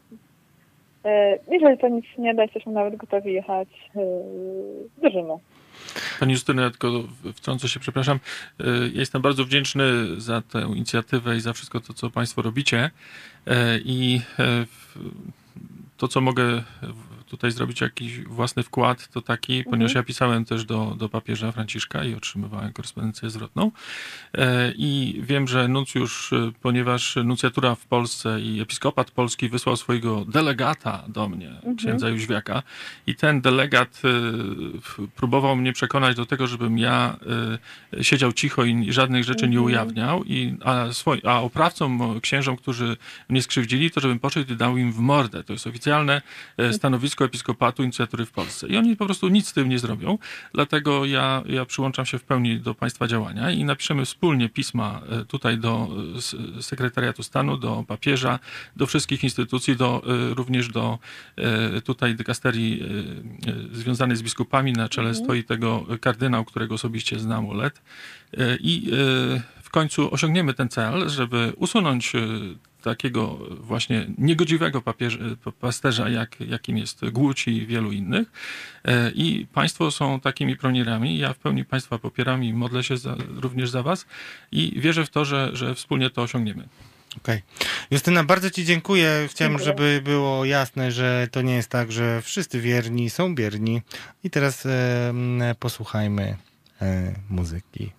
Yy, jeżeli to nic nie da, jesteśmy nawet gotowi jechać yy, do Rzymu. Pani Justyna, tylko wtrącę się, przepraszam. Ja jestem bardzo wdzięczny za tę inicjatywę i za wszystko to, co Państwo robicie. I to, co mogę tutaj zrobić jakiś własny wkład, to taki, mhm. ponieważ ja pisałem też do, do papieża Franciszka i otrzymywałem korespondencję zwrotną. E, I wiem, że nuncjusz, e, ponieważ nuncjatura w Polsce i episkopat polski wysłał swojego delegata do mnie, mhm. księdza Jóźwiaka, i ten delegat e, próbował mnie przekonać do tego, żebym ja siedział cicho i żadnych rzeczy nie mhm. ujawniał, i, a, swoi, a oprawcom, księżom, którzy mnie skrzywdzili, to żebym poszedł i dał im w mordę. To jest oficjalne stanowisko episkopatu inicjatury w Polsce. I oni po prostu nic z tym nie zrobią. Dlatego ja, ja przyłączam się w pełni do Państwa działania i napiszemy wspólnie pisma e, tutaj do e, sekretariatu stanu, do papieża, do wszystkich instytucji, do, e, również do tutaj dykasterii związanej z biskupami. Na czele mhm. stoi tego kardynał, którego osobiście znam ULET. I w końcu osiągniemy ten cel, żeby usunąć takiego właśnie niegodziwego papież, pasterza, jak, jakim jest Głódź i wielu innych. E, I państwo są takimi pionierami. Ja w pełni państwa popieram i modlę się za, również za was i wierzę w to, że, że wspólnie to osiągniemy. Okej. Justyna, bardzo Ci dziękuję. Chciałem, Dziękuję. żeby było jasne, że to nie jest tak, że wszyscy wierni są bierni. I teraz e, posłuchajmy e, muzyki.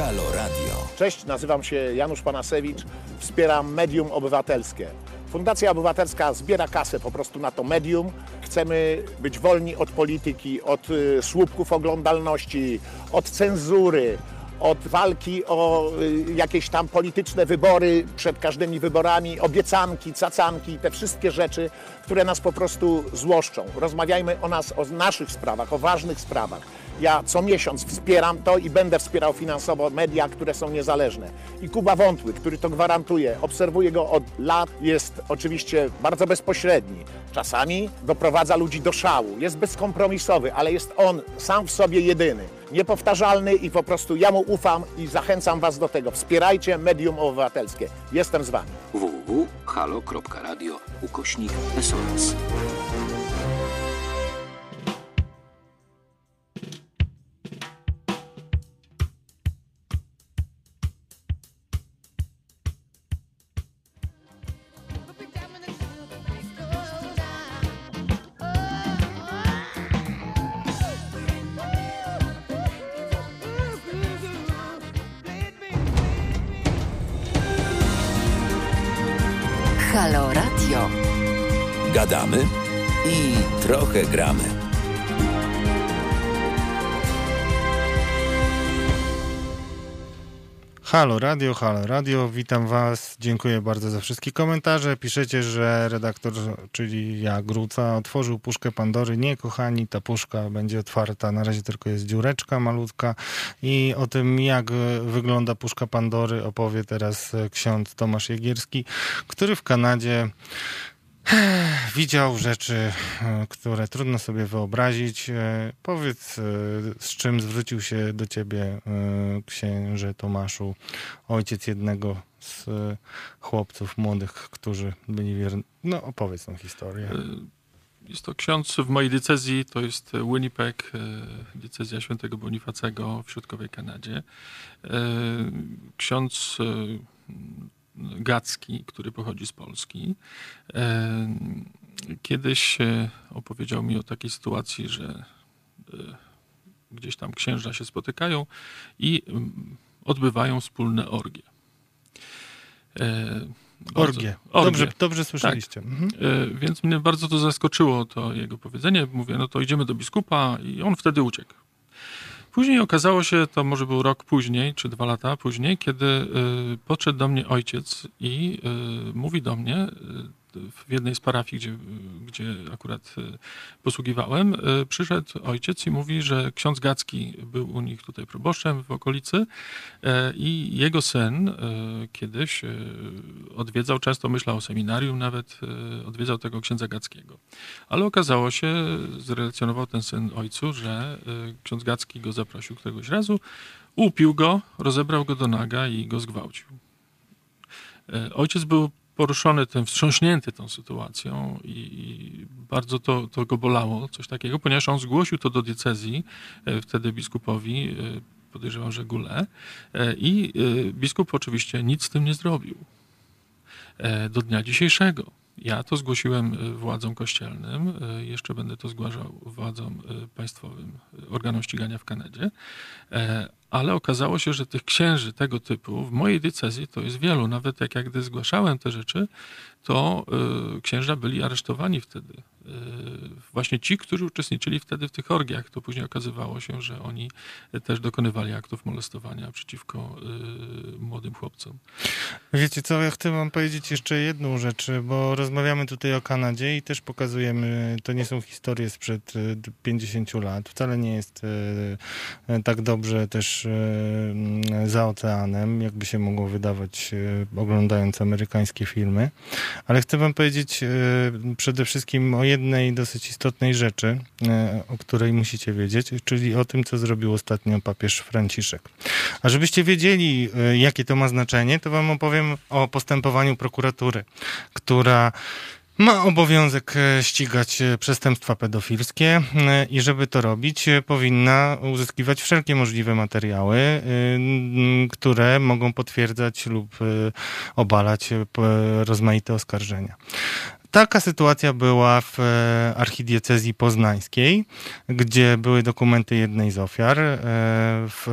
Halo Radio. Cześć, nazywam się Janusz Panasewicz, wspieram Medium Obywatelskie. Fundacja Obywatelska zbiera kasę po prostu na to medium. Chcemy być wolni od polityki, od y, słupków oglądalności, od cenzury, od walki o y, jakieś tam polityczne wybory przed każdymi wyborami, obiecanki, cacanki, te wszystkie rzeczy, które nas po prostu złoszczą. Rozmawiajmy o nas, o naszych sprawach, o ważnych sprawach. Ja co miesiąc wspieram to i będę wspierał finansowo media, które są niezależne. I Kuba Wątły, który to gwarantuje, obserwuję go od lat, jest oczywiście bardzo bezpośredni. Czasami doprowadza ludzi do szału, jest bezkompromisowy, ale jest on sam w sobie jedyny. Niepowtarzalny i po prostu ja mu ufam i zachęcam Was do tego. Wspierajcie medium obywatelskie. Jestem z Wami. www.halo.radio ukośnik SOS. Trochę gramy. Halo Radio, halo Radio, witam Was. Dziękuję bardzo za wszystkie komentarze. Piszecie, że redaktor, czyli ja, Gruca, otworzył puszkę Pandory. Nie, kochani, ta puszka będzie otwarta. Na razie tylko jest dziureczka malutka. I o tym, jak wygląda puszka Pandory, opowie teraz ksiądz Tomasz Jegierski, który w Kanadzie widział rzeczy, e, które trudno sobie wyobrazić. E, Powiedz, e, z czym zwrócił się do ciebie księże Tomaszu, ojciec jednego z chłopców młodych, którzy byli wierni. No, opowiedz tą historię. Jest to ksiądz w mojej diecezji, to jest Winnipeg, diecezja świętego Bonifacego w środkowej Kanadzie. Ksiądz Gacki, który pochodzi z Polski, e, kiedyś e, opowiedział mi o takiej sytuacji, że e, gdzieś tam księża się spotykają i mm, odbywają wspólne orgie. E, bardzo- Orgie. Dobrze, dobrze słyszeliście. Mhm. E, Więc mnie bardzo to zaskoczyło, to jego powiedzenie. Mówię, no to idziemy do biskupa i on wtedy uciekł. Później okazało się, to może był rok później, czy dwa lata później, kiedy y, podszedł do mnie ojciec i y, mówi do mnie y, w jednej z parafii, gdzie, gdzie akurat y, posługiwałem, y, przyszedł ojciec i mówi, że ksiądz Gacki był u nich tutaj proboszczem w okolicy y, i jego syn kiedyś odwiedzał, często myślał o seminarium, nawet odwiedzał tego księdza Gackiego. Ale okazało się, zrelacjonował ten syn ojcu, że ksiądz Gacki go zaprosił któregoś razu, upił go, rozebrał go do naga i go zgwałcił. E, Ojciec był poruszony tym, wstrząśnięty tą sytuacją i, bardzo to, to go bolało, coś takiego, ponieważ on zgłosił to do diecezji, e, wtedy biskupowi, e, podejrzewam, że Gule, e, i biskup oczywiście nic z tym nie zrobił. Do dnia dzisiejszego. Ja to zgłosiłem e, władzom kościelnym, e, jeszcze będę to zgłaszał władzom e, państwowym, organom ścigania w Kanadzie, ale okazało się, że tych księży tego typu w mojej diecezji to jest wielu. Nawet jak gdy zgłaszałem te rzeczy, to y, księża byli aresztowani wtedy. Y, właśnie ci, którzy uczestniczyli wtedy w tych orgiach. To później okazywało się, że oni też dokonywali aktów molestowania przeciwko y, młodym chłopcom. Wiecie co, ja chcę wam powiedzieć jeszcze jedną rzecz, bo rozmawiamy tutaj o Kanadzie i też pokazujemy, to nie są historie sprzed e, 50 lat, wcale nie jest e, e, tak dobrze też e, za oceanem, jakby się mogło wydawać e, oglądając amerykańskie filmy, ale chcę wam powiedzieć e, przede wszystkim o jednej dosyć istotnej rzeczy, e, o której musicie wiedzieć, czyli o tym, co zrobił ostatnio papież Franciszek. A żebyście wiedzieli, e, jakie to ma znaczenie, to wam opowiem o postępowaniu prokuratury, która ma obowiązek e, ścigać e, przestępstwa pedofilskie e, i żeby to robić, powinna uzyskiwać wszelkie możliwe materiały, które mogą potwierdzać lub obalać rozmaite oskarżenia. Taka sytuacja była w archidiecezji poznańskiej, gdzie były dokumenty jednej z ofiar w,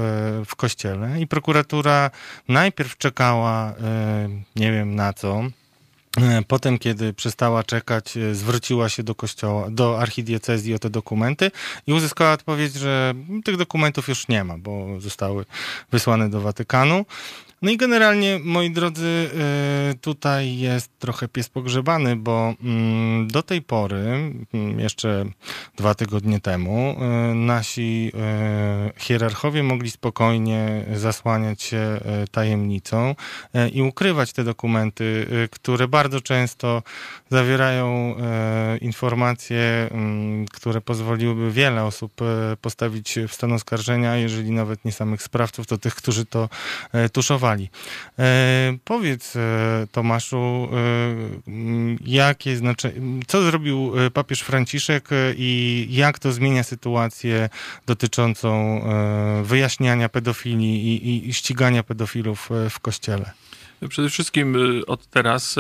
w kościele i prokuratura najpierw czekała, nie wiem na co, potem, kiedy przestała czekać, e, zwróciła się do kościoła, do archidiecezji o te dokumenty i uzyskała odpowiedź, że tych dokumentów już nie ma, bo zostały wysłane do Watykanu. No i generalnie, moi drodzy, y, tutaj jest trochę pies pogrzebany, bo mm, do tej pory, mm, jeszcze dwa tygodnie temu, y, nasi y, hierarchowie mogli spokojnie zasłaniać się tajemnicą i ukrywać te dokumenty, które bardzo często zawierają informacje, mm, które pozwoliłyby wiele osób postawić w stan oskarżenia, jeżeli nawet nie samych sprawców, to tych, którzy to tuszowali. E, powiedz, e, Tomaszu, e, jakie znaczenie, co zrobił papież Franciszek i jak to zmienia sytuację dotyczącą wyjaśniania pedofilii i, i, i ścigania pedofilów w kościele? Przede wszystkim od teraz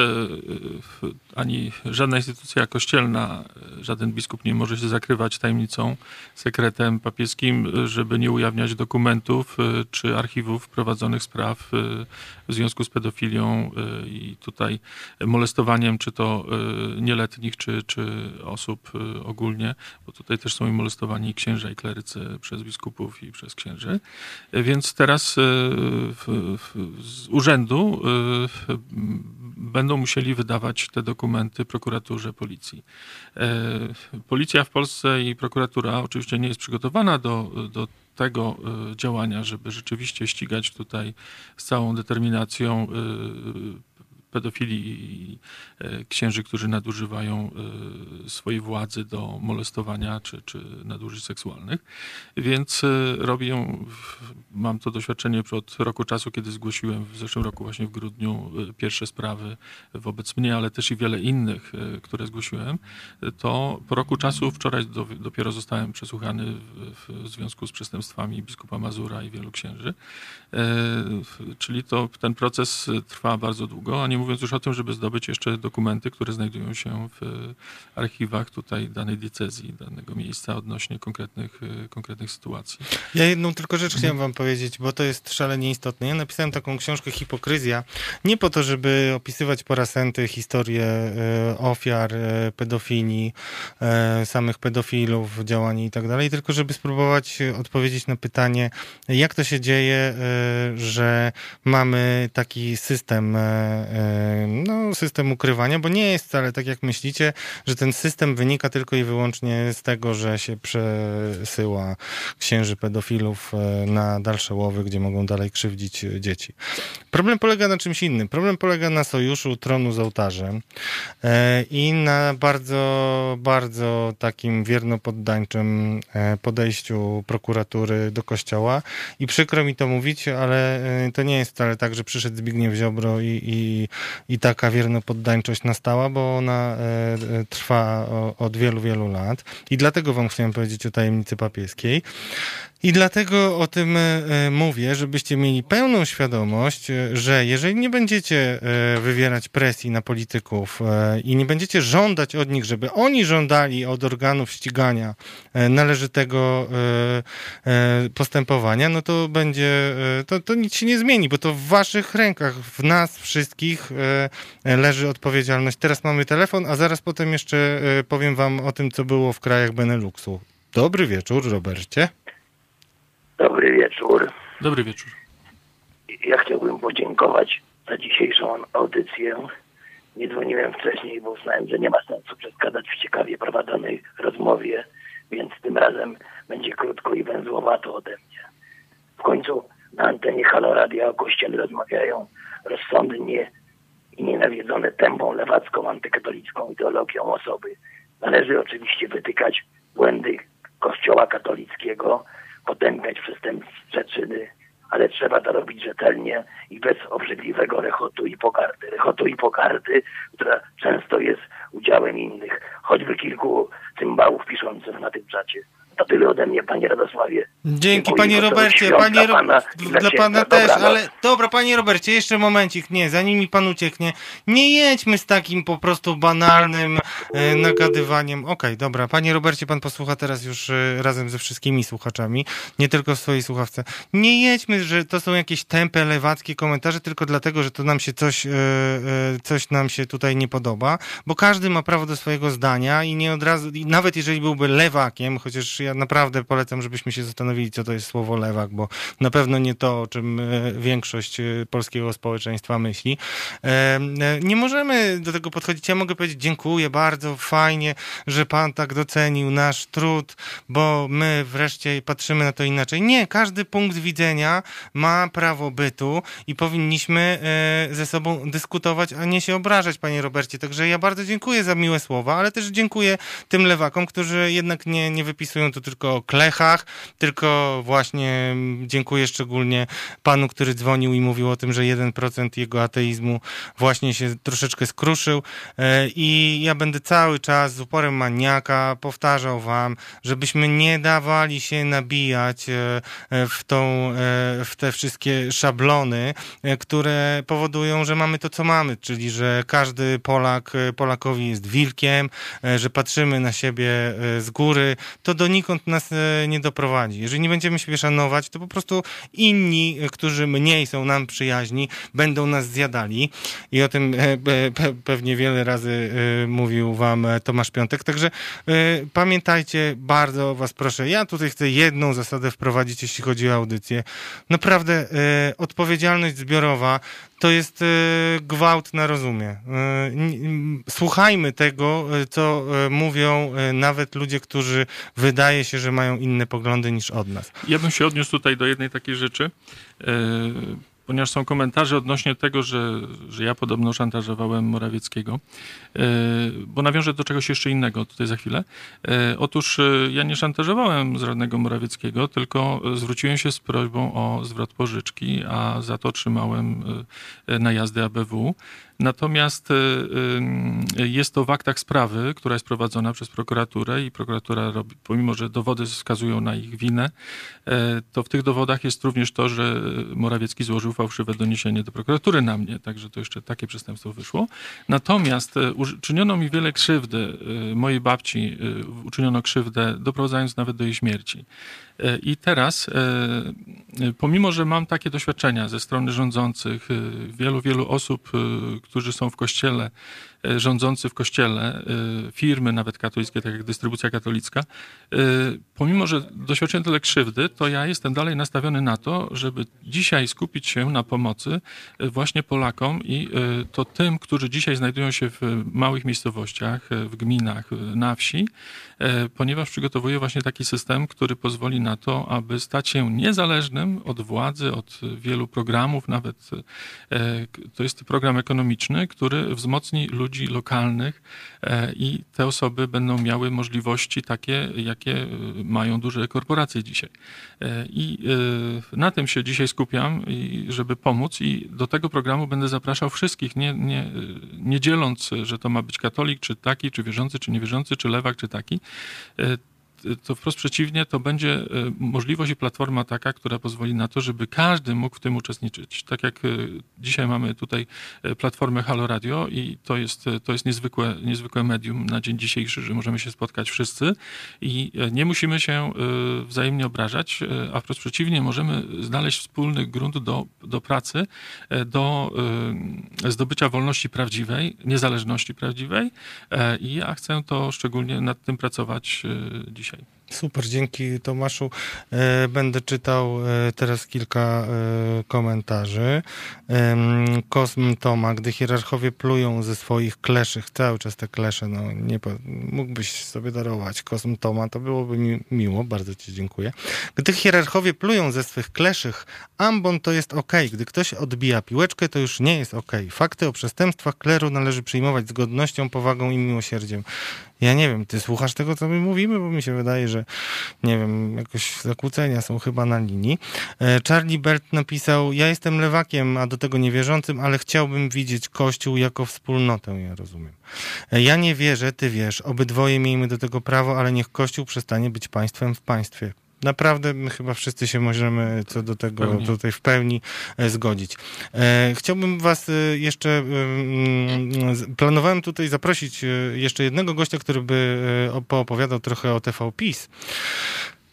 ani żadna instytucja kościelna, żaden biskup nie może się zakrywać tajemnicą, sekretem papieskim, żeby nie ujawniać dokumentów czy archiwów prowadzonych spraw w związku z pedofilią i tutaj molestowaniem, czy to nieletnich, czy, czy osób ogólnie, bo tutaj też są i molestowani księża i klerycy przez biskupów i przez księży. Więc teraz z urzędu będą musieli wydawać te dokumenty prokuraturze, policji. Y, policja w Polsce i prokuratura oczywiście nie jest przygotowana do, do tego y, działania, żeby rzeczywiście ścigać tutaj z całą determinacją pedofili i e, księży, którzy nadużywają e, swojej władzy do molestowania czy, czy nadużyć seksualnych. Więc e, robię, mam to doświadczenie od roku czasu, kiedy zgłosiłem w zeszłym roku, właśnie w grudniu, pierwsze sprawy wobec mnie, ale też i wiele innych, które zgłosiłem. To po roku czasu, wczoraj do, dopiero zostałem przesłuchany w, w związku z przestępstwami biskupa Mazura i wielu księży. Czyli to ten proces trwa bardzo długo, a nie mówiąc już o tym, żeby zdobyć jeszcze dokumenty, które znajdują się w archiwach tutaj danej diecezji, danego miejsca odnośnie konkretnych, e, konkretnych sytuacji. Ja jedną tylko rzecz chciałem wam powiedzieć, bo to jest szalenie istotne. Ja napisałem taką książkę Hipokryzja nie po to, żeby opisywać po raz enty historię e, ofiar e, pedofilii, samych pedofilów, działań i tak dalej, tylko żeby spróbować odpowiedzieć na pytanie, jak to się dzieje, że mamy taki system no, system ukrywania, bo nie jest wcale tak, jak myślicie, że ten system wynika tylko i wyłącznie z tego, że się przesyła księży pedofilów e, na dalsze łowy, gdzie mogą dalej krzywdzić dzieci. Problem polega na czymś innym. Problem polega na sojuszu tronu z ołtarzem e, i na bardzo, bardzo takim wiernopoddańczym e, podejściu prokuratury do kościoła. I przykro mi to mówić, ale to nie jest wcale tak, że przyszedł Zbigniew Ziobro i, i, i taka wiernopoddańczość nastała, bo ona e, e, trwa od wielu, wielu lat. I dlatego wam chciałem powiedzieć o tajemnicy papieskiej. I dlatego o tym e, mówię, żebyście mieli pełną świadomość, e, że jeżeli nie będziecie e, wywierać presji na polityków i nie będziecie żądać od nich, żeby oni żądali od organów ścigania należytego postępowania, no to będzie, to, to nic się nie zmieni, bo to w waszych rękach, w nas wszystkich leży odpowiedzialność. Teraz mamy telefon, a zaraz potem jeszcze powiem wam o tym, co było w krajach Beneluxu. Dobry wieczór, Robercie. Dobry wieczór. Dobry wieczór. Ja chciałbym podziękować za dzisiejszą audycję. Nie dzwoniłem wcześniej, bo uznałem, że nie ma sensu przeszkadzać w ciekawie prowadzonej rozmowie, więc tym razem będzie krótko i węzłowato ode mnie. W końcu na antenie Halo Radia o Kościele rozmawiają rozsądnie i nienawiedzone tępą lewacką antykatolicką ideologią osoby. Należy oczywiście wytykać błędy Kościoła katolickiego, potępiać przestępcze czyny ale trzeba to robić rzetelnie i bez obrzydliwego rechotu i pogardy. Rechotu i pogardy, która często jest udziałem innych, choćby kilku cymbałów piszących na tym czacie. To tyle ode mnie, panie Radosławie. Dzięki Dziękuję, panie Robercie, panie dla Ro... pana dla pana też, ale dobra, panie Robercie, jeszcze momencik, nie, zanim mi pan ucieknie, nie jedźmy z takim po prostu banalnym e, nagadywaniem. Okej, dobra, panie Robercie, pan posłucha teraz już e, razem ze wszystkimi słuchaczami, nie tylko w swojej słuchawce. Nie jedźmy, że to są jakieś tępe, lewackie komentarze, tylko dlatego, że to nam się coś, e, e, coś nam się tutaj nie podoba, bo każdy ma prawo do swojego zdania i nie od razu, nawet jeżeli byłby lewakiem, chociaż ja naprawdę polecam, żebyśmy się zastanowili, co to jest słowo lewak, bo na pewno nie to, o czym e, większość e, polskiego społeczeństwa myśli. E, Nie możemy do tego podchodzić. Ja mogę powiedzieć dziękuję bardzo, fajnie, że pan tak docenił nasz trud, bo my wreszcie patrzymy na to inaczej. Nie, każdy punkt widzenia ma prawo bytu i powinniśmy ze sobą dyskutować, a nie się obrażać, panie Robercie. Także ja bardzo dziękuję za miłe słowa, ale też dziękuję tym lewakom, którzy jednak nie, nie wypisują tu tylko o klechach, tylko właśnie dziękuję szczególnie panu, który dzwonił i mówił o tym, że 1% jego ateizmu właśnie się troszeczkę skruszył. E, i ja będę cały czas z uporem maniaka powtarzał wam, żebyśmy nie dawali się nabijać e, e, w tą, w te wszystkie szablony, które powodują, że mamy to, co mamy, czyli że każdy Polak Polakowi jest wilkiem, że patrzymy na siebie z góry, to donikąd nas e, nie doprowadzi. Jeżeli nie będziemy siebie szanować, to po prostu inni, e, którzy mniej są nam przyjaźni, będą nas zjadali. I o tym e, pe- pe- pewnie wiele razy mówił wam Tomasz Piątek. Także pamiętajcie, bardzo was proszę, ja tutaj chcę jedną zasadę wprowadzić, jeśli chodzi o audycję. Naprawdę odpowiedzialność zbiorowa to jest e, gwałt na rozumie. E, Słuchajmy tego, e, co mówią nawet ludzie, którzy wydaje się, że mają inne poglądy niż od nas. Ja bym się odniósł tutaj do jednej takiej rzeczy, ponieważ są komentarze odnośnie tego, że, że ja podobno szantażowałem Morawieckiego, e, bo nawiążę do czegoś jeszcze innego tutaj za chwilę. E, Otóż e, ja nie szantażowałem żadnego Morawieckiego, tylko zwróciłem się z prośbą o zwrot pożyczki, a za to otrzymałem najazdy ABW. Natomiast e, e, jest to w aktach sprawy, która jest prowadzona przez prokuraturę i prokuratura robi, pomimo że dowody wskazują na ich winę, e, to w tych dowodach jest również to, że Morawiecki złożył fałszywe doniesienie do prokuratury na mnie, także to jeszcze takie przestępstwo wyszło. Natomiast e, uży- czyniono mi wiele krzywdy, e, mojej babci uczyniono krzywdę, doprowadzając nawet do jej śmierci. I teraz, e, pomimo, że mam takie doświadczenia ze strony rządzących, e, wielu, wielu osób, e, którzy są w kościele, rządzący w kościele, e, firmy nawet katolickie, tak jak dystrybucja katolicka, e, pomimo, że doświadczyłem tyle krzywdy, to ja jestem dalej nastawiony na to, żeby dzisiaj skupić się na pomocy e, właśnie Polakom i e, to tym, którzy dzisiaj znajdują się w małych miejscowościach, e, w gminach, e, na wsi, e, ponieważ przygotowuję właśnie taki system, który pozwoli na to, aby stać się niezależnym od władzy, od wielu programów, nawet e, to jest program ekonomiczny, który wzmocni ludzi lokalnych e, i te osoby będą miały możliwości takie, jakie e, mają duże korporacje dzisiaj. E, I na tym się dzisiaj skupiam, żeby pomóc i do tego programu będę zapraszał wszystkich, nie, nie, nie dzieląc, że to ma być katolik, czy taki, czy wierzący, czy niewierzący, czy lewak, czy taki. To wprost przeciwnie, to będzie e, możliwość i platforma taka, która pozwoli na to, żeby każdy mógł w tym uczestniczyć. Tak jak e, dzisiaj mamy tutaj e, platformę Halo Radio i to jest, to jest niezwykłe, niezwykłe medium na dzień dzisiejszy, że możemy się spotkać wszyscy i nie musimy się wzajemnie obrażać, a wprost przeciwnie, możemy znaleźć wspólny grunt do, do pracy, do zdobycia wolności prawdziwej, niezależności prawdziwej i ja chcę to szczególnie nad tym pracować dzisiaj. Super, dzięki Tomaszu. E, Będę czytał e, teraz kilka e, komentarzy. Kosm Toma, gdy hierarchowie plują ze swoich kleszych, cały czas te klesze, no nie, mógłbyś sobie darować Kosm Toma, to byłoby mi miło, bardzo ci dziękuję. Gdy hierarchowie plują ze swych kleszych, ambon to jest ok, gdy ktoś odbija piłeczkę, to już nie jest ok. Fakty o przestępstwach kleru należy przyjmować z godnością, powagą i miłosierdziem. Ja nie wiem, ty słuchasz tego, co my mówimy, bo mi się wydaje, że nie wiem, jakoś zakłócenia są chyba na linii. E, Charlie Bert napisał, ja jestem lewakiem, a do tego niewierzącym, ale chciałbym widzieć Kościół jako wspólnotę, ja rozumiem. E, Ja nie wierzę, ty wiesz, obydwoje miejmy do tego prawo, ale niech Kościół przestanie być państwem w państwie. Naprawdę chyba wszyscy się możemy co do tego tutaj w pełni e, zgodzić. E, chciałbym was e, jeszcze, mm, planowałem tutaj zaprosić jeszcze jednego gościa, który by poopowiadał trochę o TV PiS.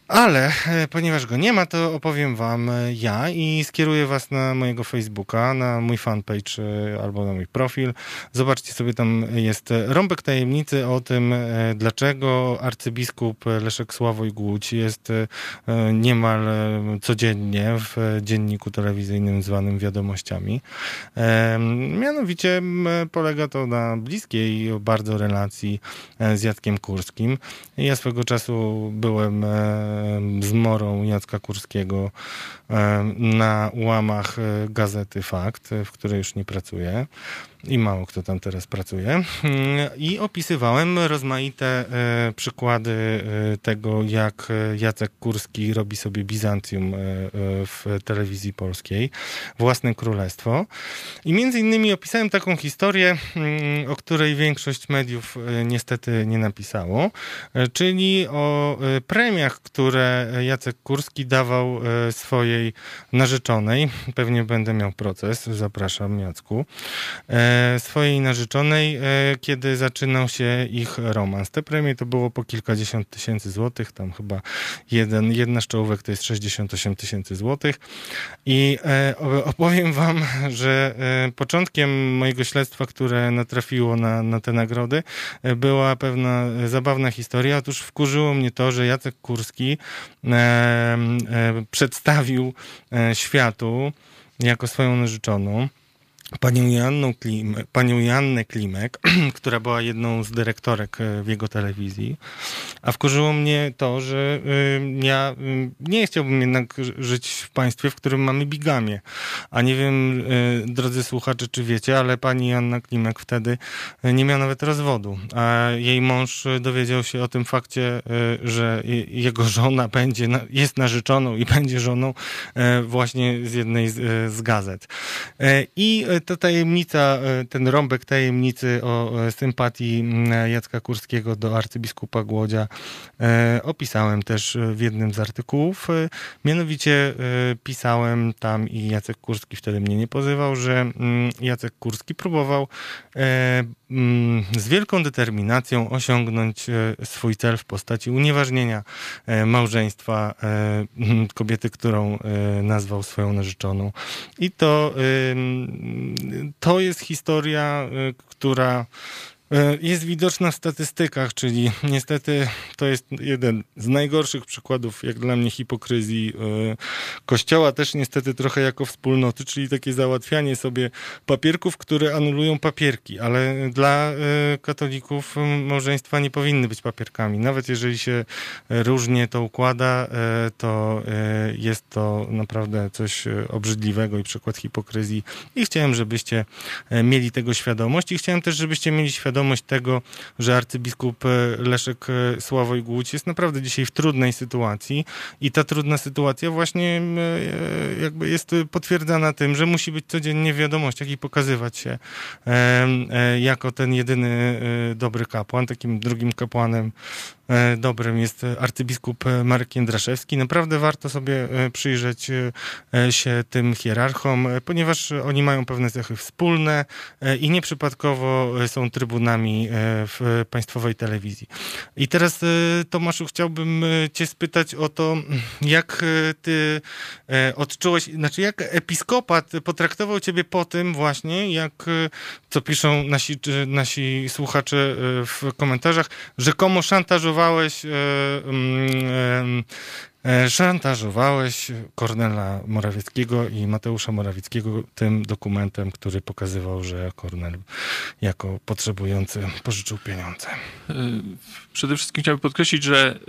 Ale e, ponieważ go nie ma, to opowiem wam e, ja i skieruję was na mojego Facebooka, na mój fanpage e, albo na mój profil. Zobaczcie sobie, tam jest rąbek tajemnicy o tym, dlaczego arcybiskup Leszek Sławoj Głódź jest niemal codziennie w dzienniku telewizyjnym zwanym Wiadomościami. Mianowicie polega to na bliskiej bardzo relacji z Jackiem Kurskim. Ja swego czasu byłem z Morą Jacka Kurskiego na łamach e, gazety Fakt, w której już nie pracuję i mało kto tam teraz pracuje. Mm, I opisywałem rozmaite e, przykłady e, tego, jak e, Jacek Kurski robi sobie Bizancjum w telewizji polskiej, własne królestwo. I między innymi opisałem taką historię, mm, o której większość mediów niestety nie napisało, czyli o premiach, które Jacek Kurski dawał swojej narzeczonej. Pewnie będę miał proces, zapraszam Jacku. Swojej narzeczonej, e, kiedy zaczynał się ich romans. Te premie to było po kilkadziesiąt tysięcy złotych, tam chyba jeden, jedna z czołówek to jest 68 tysięcy złotych. I e, opowiem wam, że e, początkiem mojego śledztwa, które natrafiło na, na te nagrody, e, była pewna e, zabawna historia. Otóż wkurzyło mnie to, że Jacek Kurski e, e, przedstawił e, światu jako swoją narzeczoną panią Joanną Klim, panią Joannę Klimek, która była jedną z dyrektorek e, w jego telewizji, a wkurzyło mnie to, że y, ja y, nie chciałbym jednak ży- żyć w państwie, w którym mamy bigamię. A nie wiem, y, drodzy słuchacze, czy wiecie, ale pani Joanna Klimek wtedy nie miała nawet rozwodu, a jej mąż dowiedział się o tym fakcie, że je- jego żona będzie, jest narzeczoną i będzie żoną właśnie z jednej z, gazet. E, I ta tajemnica, e, ten rąbek tajemnicy o e, sympatii Jacka Kurskiego do arcybiskupa Głodzia e, opisałem też e, w jednym z artykułów. E, Mianowicie e, pisałem tam i Jacek Kurski wtedy mnie nie pozywał, że Jacek Kurski próbował e, z wielką determinacją osiągnąć e, swój cel w postaci unieważnienia e, małżeństwa e, kobiety, którą e, nazwał swoją narzeczoną. I to, to jest historia, y, która jest widoczna w statystykach, czyli niestety to jest jeden z najgorszych przykładów, jak dla mnie, hipokryzji y, Kościoła, też niestety trochę jako wspólnoty, czyli takie załatwianie sobie papierków, które anulują papierki, ale dla y, katolików małżeństwa nie powinny być papierkami. Nawet jeżeli się różnie to układa, to jest to naprawdę coś obrzydliwego i przykład hipokryzji. I chciałem, żebyście mieli tego świadomość i chciałem też, żebyście mieli świadomość tego, że arcybiskup y, Leszek y, Sławoj Głódź jest naprawdę dzisiaj w trudnej sytuacji i ta trudna sytuacja właśnie y, jakby jest potwierdzana tym, że musi być codziennie w wiadomościach i pokazywać się e, jako ten jedyny dobry kapłan. Takim drugim kapłanem e, dobrym jest e, arcybiskup e, Marek Jędraszewski. Naprawdę warto sobie e, przyjrzeć e, e, się tym hierarchom, e, ponieważ oni mają pewne cechy wspólne e, i nieprzypadkowo e, są trybunami e, w państwowej telewizji. I teraz, e, Tomaszu, chciałbym e, cię spytać o to, jak e, ty e, odczułeś, znaczy jak episkopat potraktował ciebie po tym właśnie, jak, e, co piszą nasi, nasi słuchacze e, w komentarzach, rzekomo szantażowałeś e, mm, e, e, szantażowałeś Kornela Morawieckiego i Mateusza Morawieckiego tym dokumentem, który pokazywał, że Kornel jako potrzebujący pożyczył pieniądze. Przede wszystkim chciałbym podkreślić, że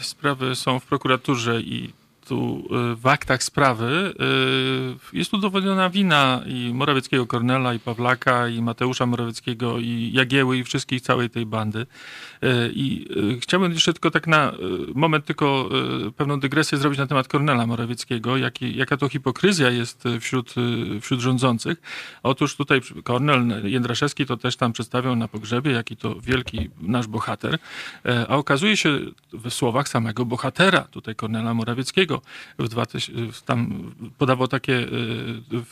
sprawy są w prokuraturze i tu y, w aktach sprawy y, jest udowodniona wina i Morawieckiego Kornela, i Pawlaka, i Mateusza Morawieckiego, i Jagieły, i wszystkich, całej tej bandy. Y, I chciałbym jeszcze tylko tak na moment tylko pewną dygresję zrobić na temat Kornela Morawieckiego, jaki, jaka to hipokryzja jest wśród, wśród rządzących. Otóż tutaj Kornel Jędraszewski to też tam przedstawiał na pogrzebie, jaki to wielki nasz bohater, a okazuje się w słowach samego bohatera, tutaj Kornela Morawieckiego, w 2000, tam podawał takie, e,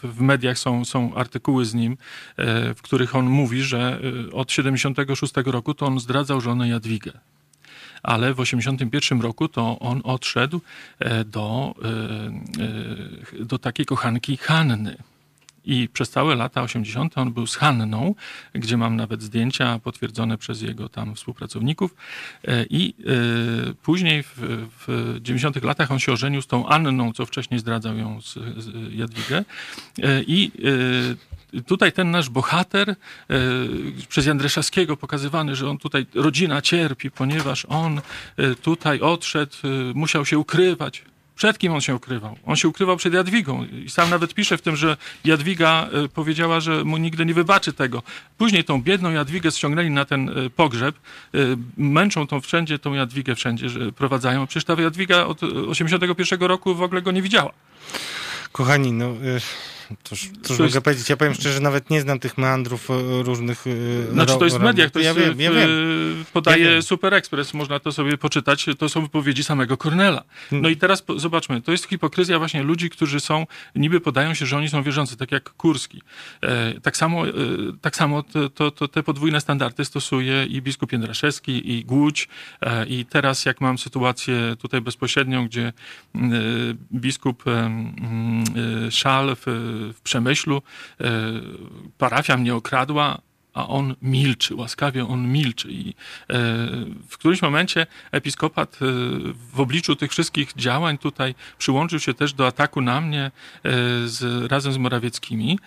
w mediach są, są artykuły z nim, e, w których on mówi, że e, od 76 roku to on zdradzał żonę Jadwigę ale w 1981 roku to on odszedł do, do takiej kochanki Hanny. I przez całe lata 80. on był z Hanną, gdzie mam nawet zdjęcia potwierdzone przez jego tam współpracowników. E, I e, później w, w 90. latach on się ożenił z tą Anną, co wcześniej zdradzał ją z, z Jadwigę. E, I tutaj ten nasz bohater przez Jędrzejewskiego pokazywany, że on tutaj, rodzina cierpi, ponieważ on tutaj odszedł, musiał się ukrywać przed kim on się ukrywał? On się ukrywał przed Jadwigą i sam nawet pisze w tym, że Jadwiga e, powiedziała, że mu nigdy nie wybaczy tego. Później tą biedną Jadwigę ściągnęli na ten e, pogrzeb, e, męczą tą wszędzie, tą Jadwigę wszędzie że prowadzają. Przecież ta Jadwiga od 81 roku w ogóle go nie widziała. Kochani, no... Y Cóż, cóż mogę powiedzieć? Ja powiem szczerze, nawet nie znam tych meandrów e, różnych. E, znaczy, to jest w mediach, to jest, ja wiem, ja wiem. podaje ja wiem. Super Express, można to sobie poczytać. To są wypowiedzi samego Cornela. No i teraz zobaczmy, to jest hipokryzja właśnie ludzi, którzy są, niby podają się, że oni są wierzący, tak jak Kurski. E, tak samo, tak samo to, to, to, te podwójne standardy stosuje i biskup Jędraszewski, i Głódź. I teraz, jak mam sytuację tutaj bezpośrednią, gdzie biskup Szal w w Przemyślu, e, parafia mnie okradła, a on milczy, łaskawie on milczy. I e, w którymś momencie episkopat e, w obliczu tych wszystkich działań tutaj przyłączył się też do ataku na mnie z, razem z Morawieckimi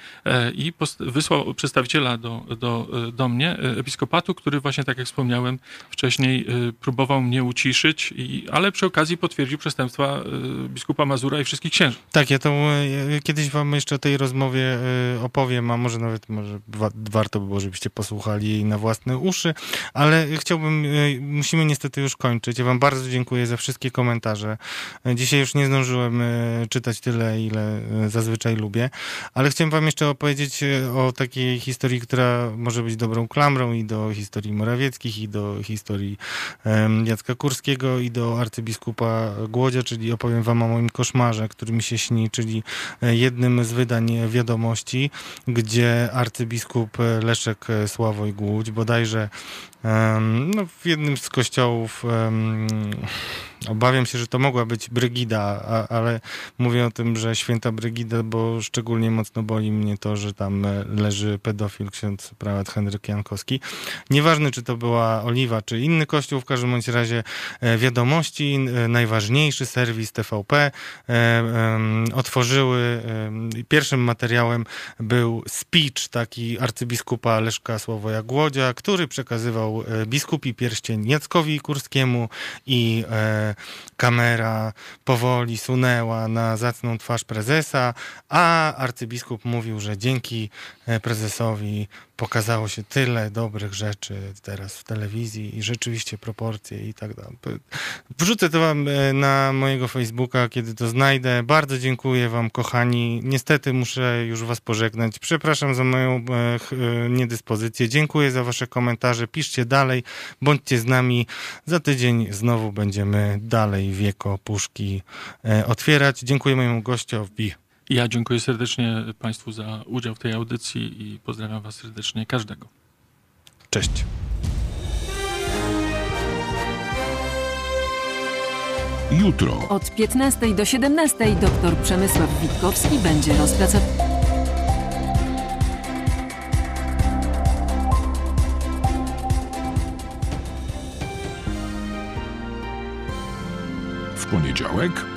i wysłał przedstawiciela do, do, do mnie, episkopatu, który właśnie, tak jak wspomniałem wcześniej, próbował mnie uciszyć, i, ale przy okazji potwierdził przestępstwa biskupa Mazura i wszystkich księży. Tak, ja to kiedyś wam jeszcze o tej rozmowie opowiem, a może nawet może warto by było, żebyś żebyście posłuchali jej na własne uszy, ale chciałbym, e, musimy niestety już kończyć. Ja wam bardzo dziękuję za wszystkie komentarze. E, dzisiaj już nie zdążyłem e, czytać tyle, ile zazwyczaj lubię, ale chciałem wam jeszcze opowiedzieć o takiej historii, która może być dobrą klamrą i do historii Morawieckich, i do historii Jacka Kurskiego, i do arcybiskupa Głodzia, czyli opowiem wam o moim koszmarze, który mi się śni, czyli jednym z wydań wiadomości, gdzie arcybiskup Leszek Sławoj Głódź, bodajże no, w jednym z kościołów Obawiam się, że to mogła być Brygida, a, ale mówię o tym, że święta Brygida, bo szczególnie mocno boli mnie to, że tam e, leży pedofil ksiądz prałat Henryk Jankowski. Nieważne, czy to była Oliwa, czy inny kościół, w każdym bądź razie e, wiadomości, e, najważniejszy serwis TVP otworzyły. Pierwszym materiałem był speech taki arcybiskupa Leszka Sławoja Głodzia, który przekazywał biskupi pierścień Jackowi Kurskiemu i kamera powoli sunęła na zacną twarz prezesa, a arcybiskup mówił, że dzięki e, prezesowi pokazało się tyle dobrych rzeczy teraz w telewizji i rzeczywiście proporcje i tak dalej. Wrzucę to wam e, na mojego Facebooka, kiedy to znajdę. Bardzo dziękuję wam, kochani. Niestety muszę już was pożegnać. Przepraszam za moją e, e, niedyspozycję. Dziękuję za wasze komentarze. Piszcie dalej, bądźcie z nami. Za tydzień znowu będziemy dalej wieko puszki otwierać. Dziękuję mojemu gościowi. Ja dziękuję serdecznie Państwu za udział w tej audycji i pozdrawiam Was serdecznie każdego. Cześć. Jutro. Od 15 do 17 dr Przemysław Witkowski będzie rozpracował. W poniedziałek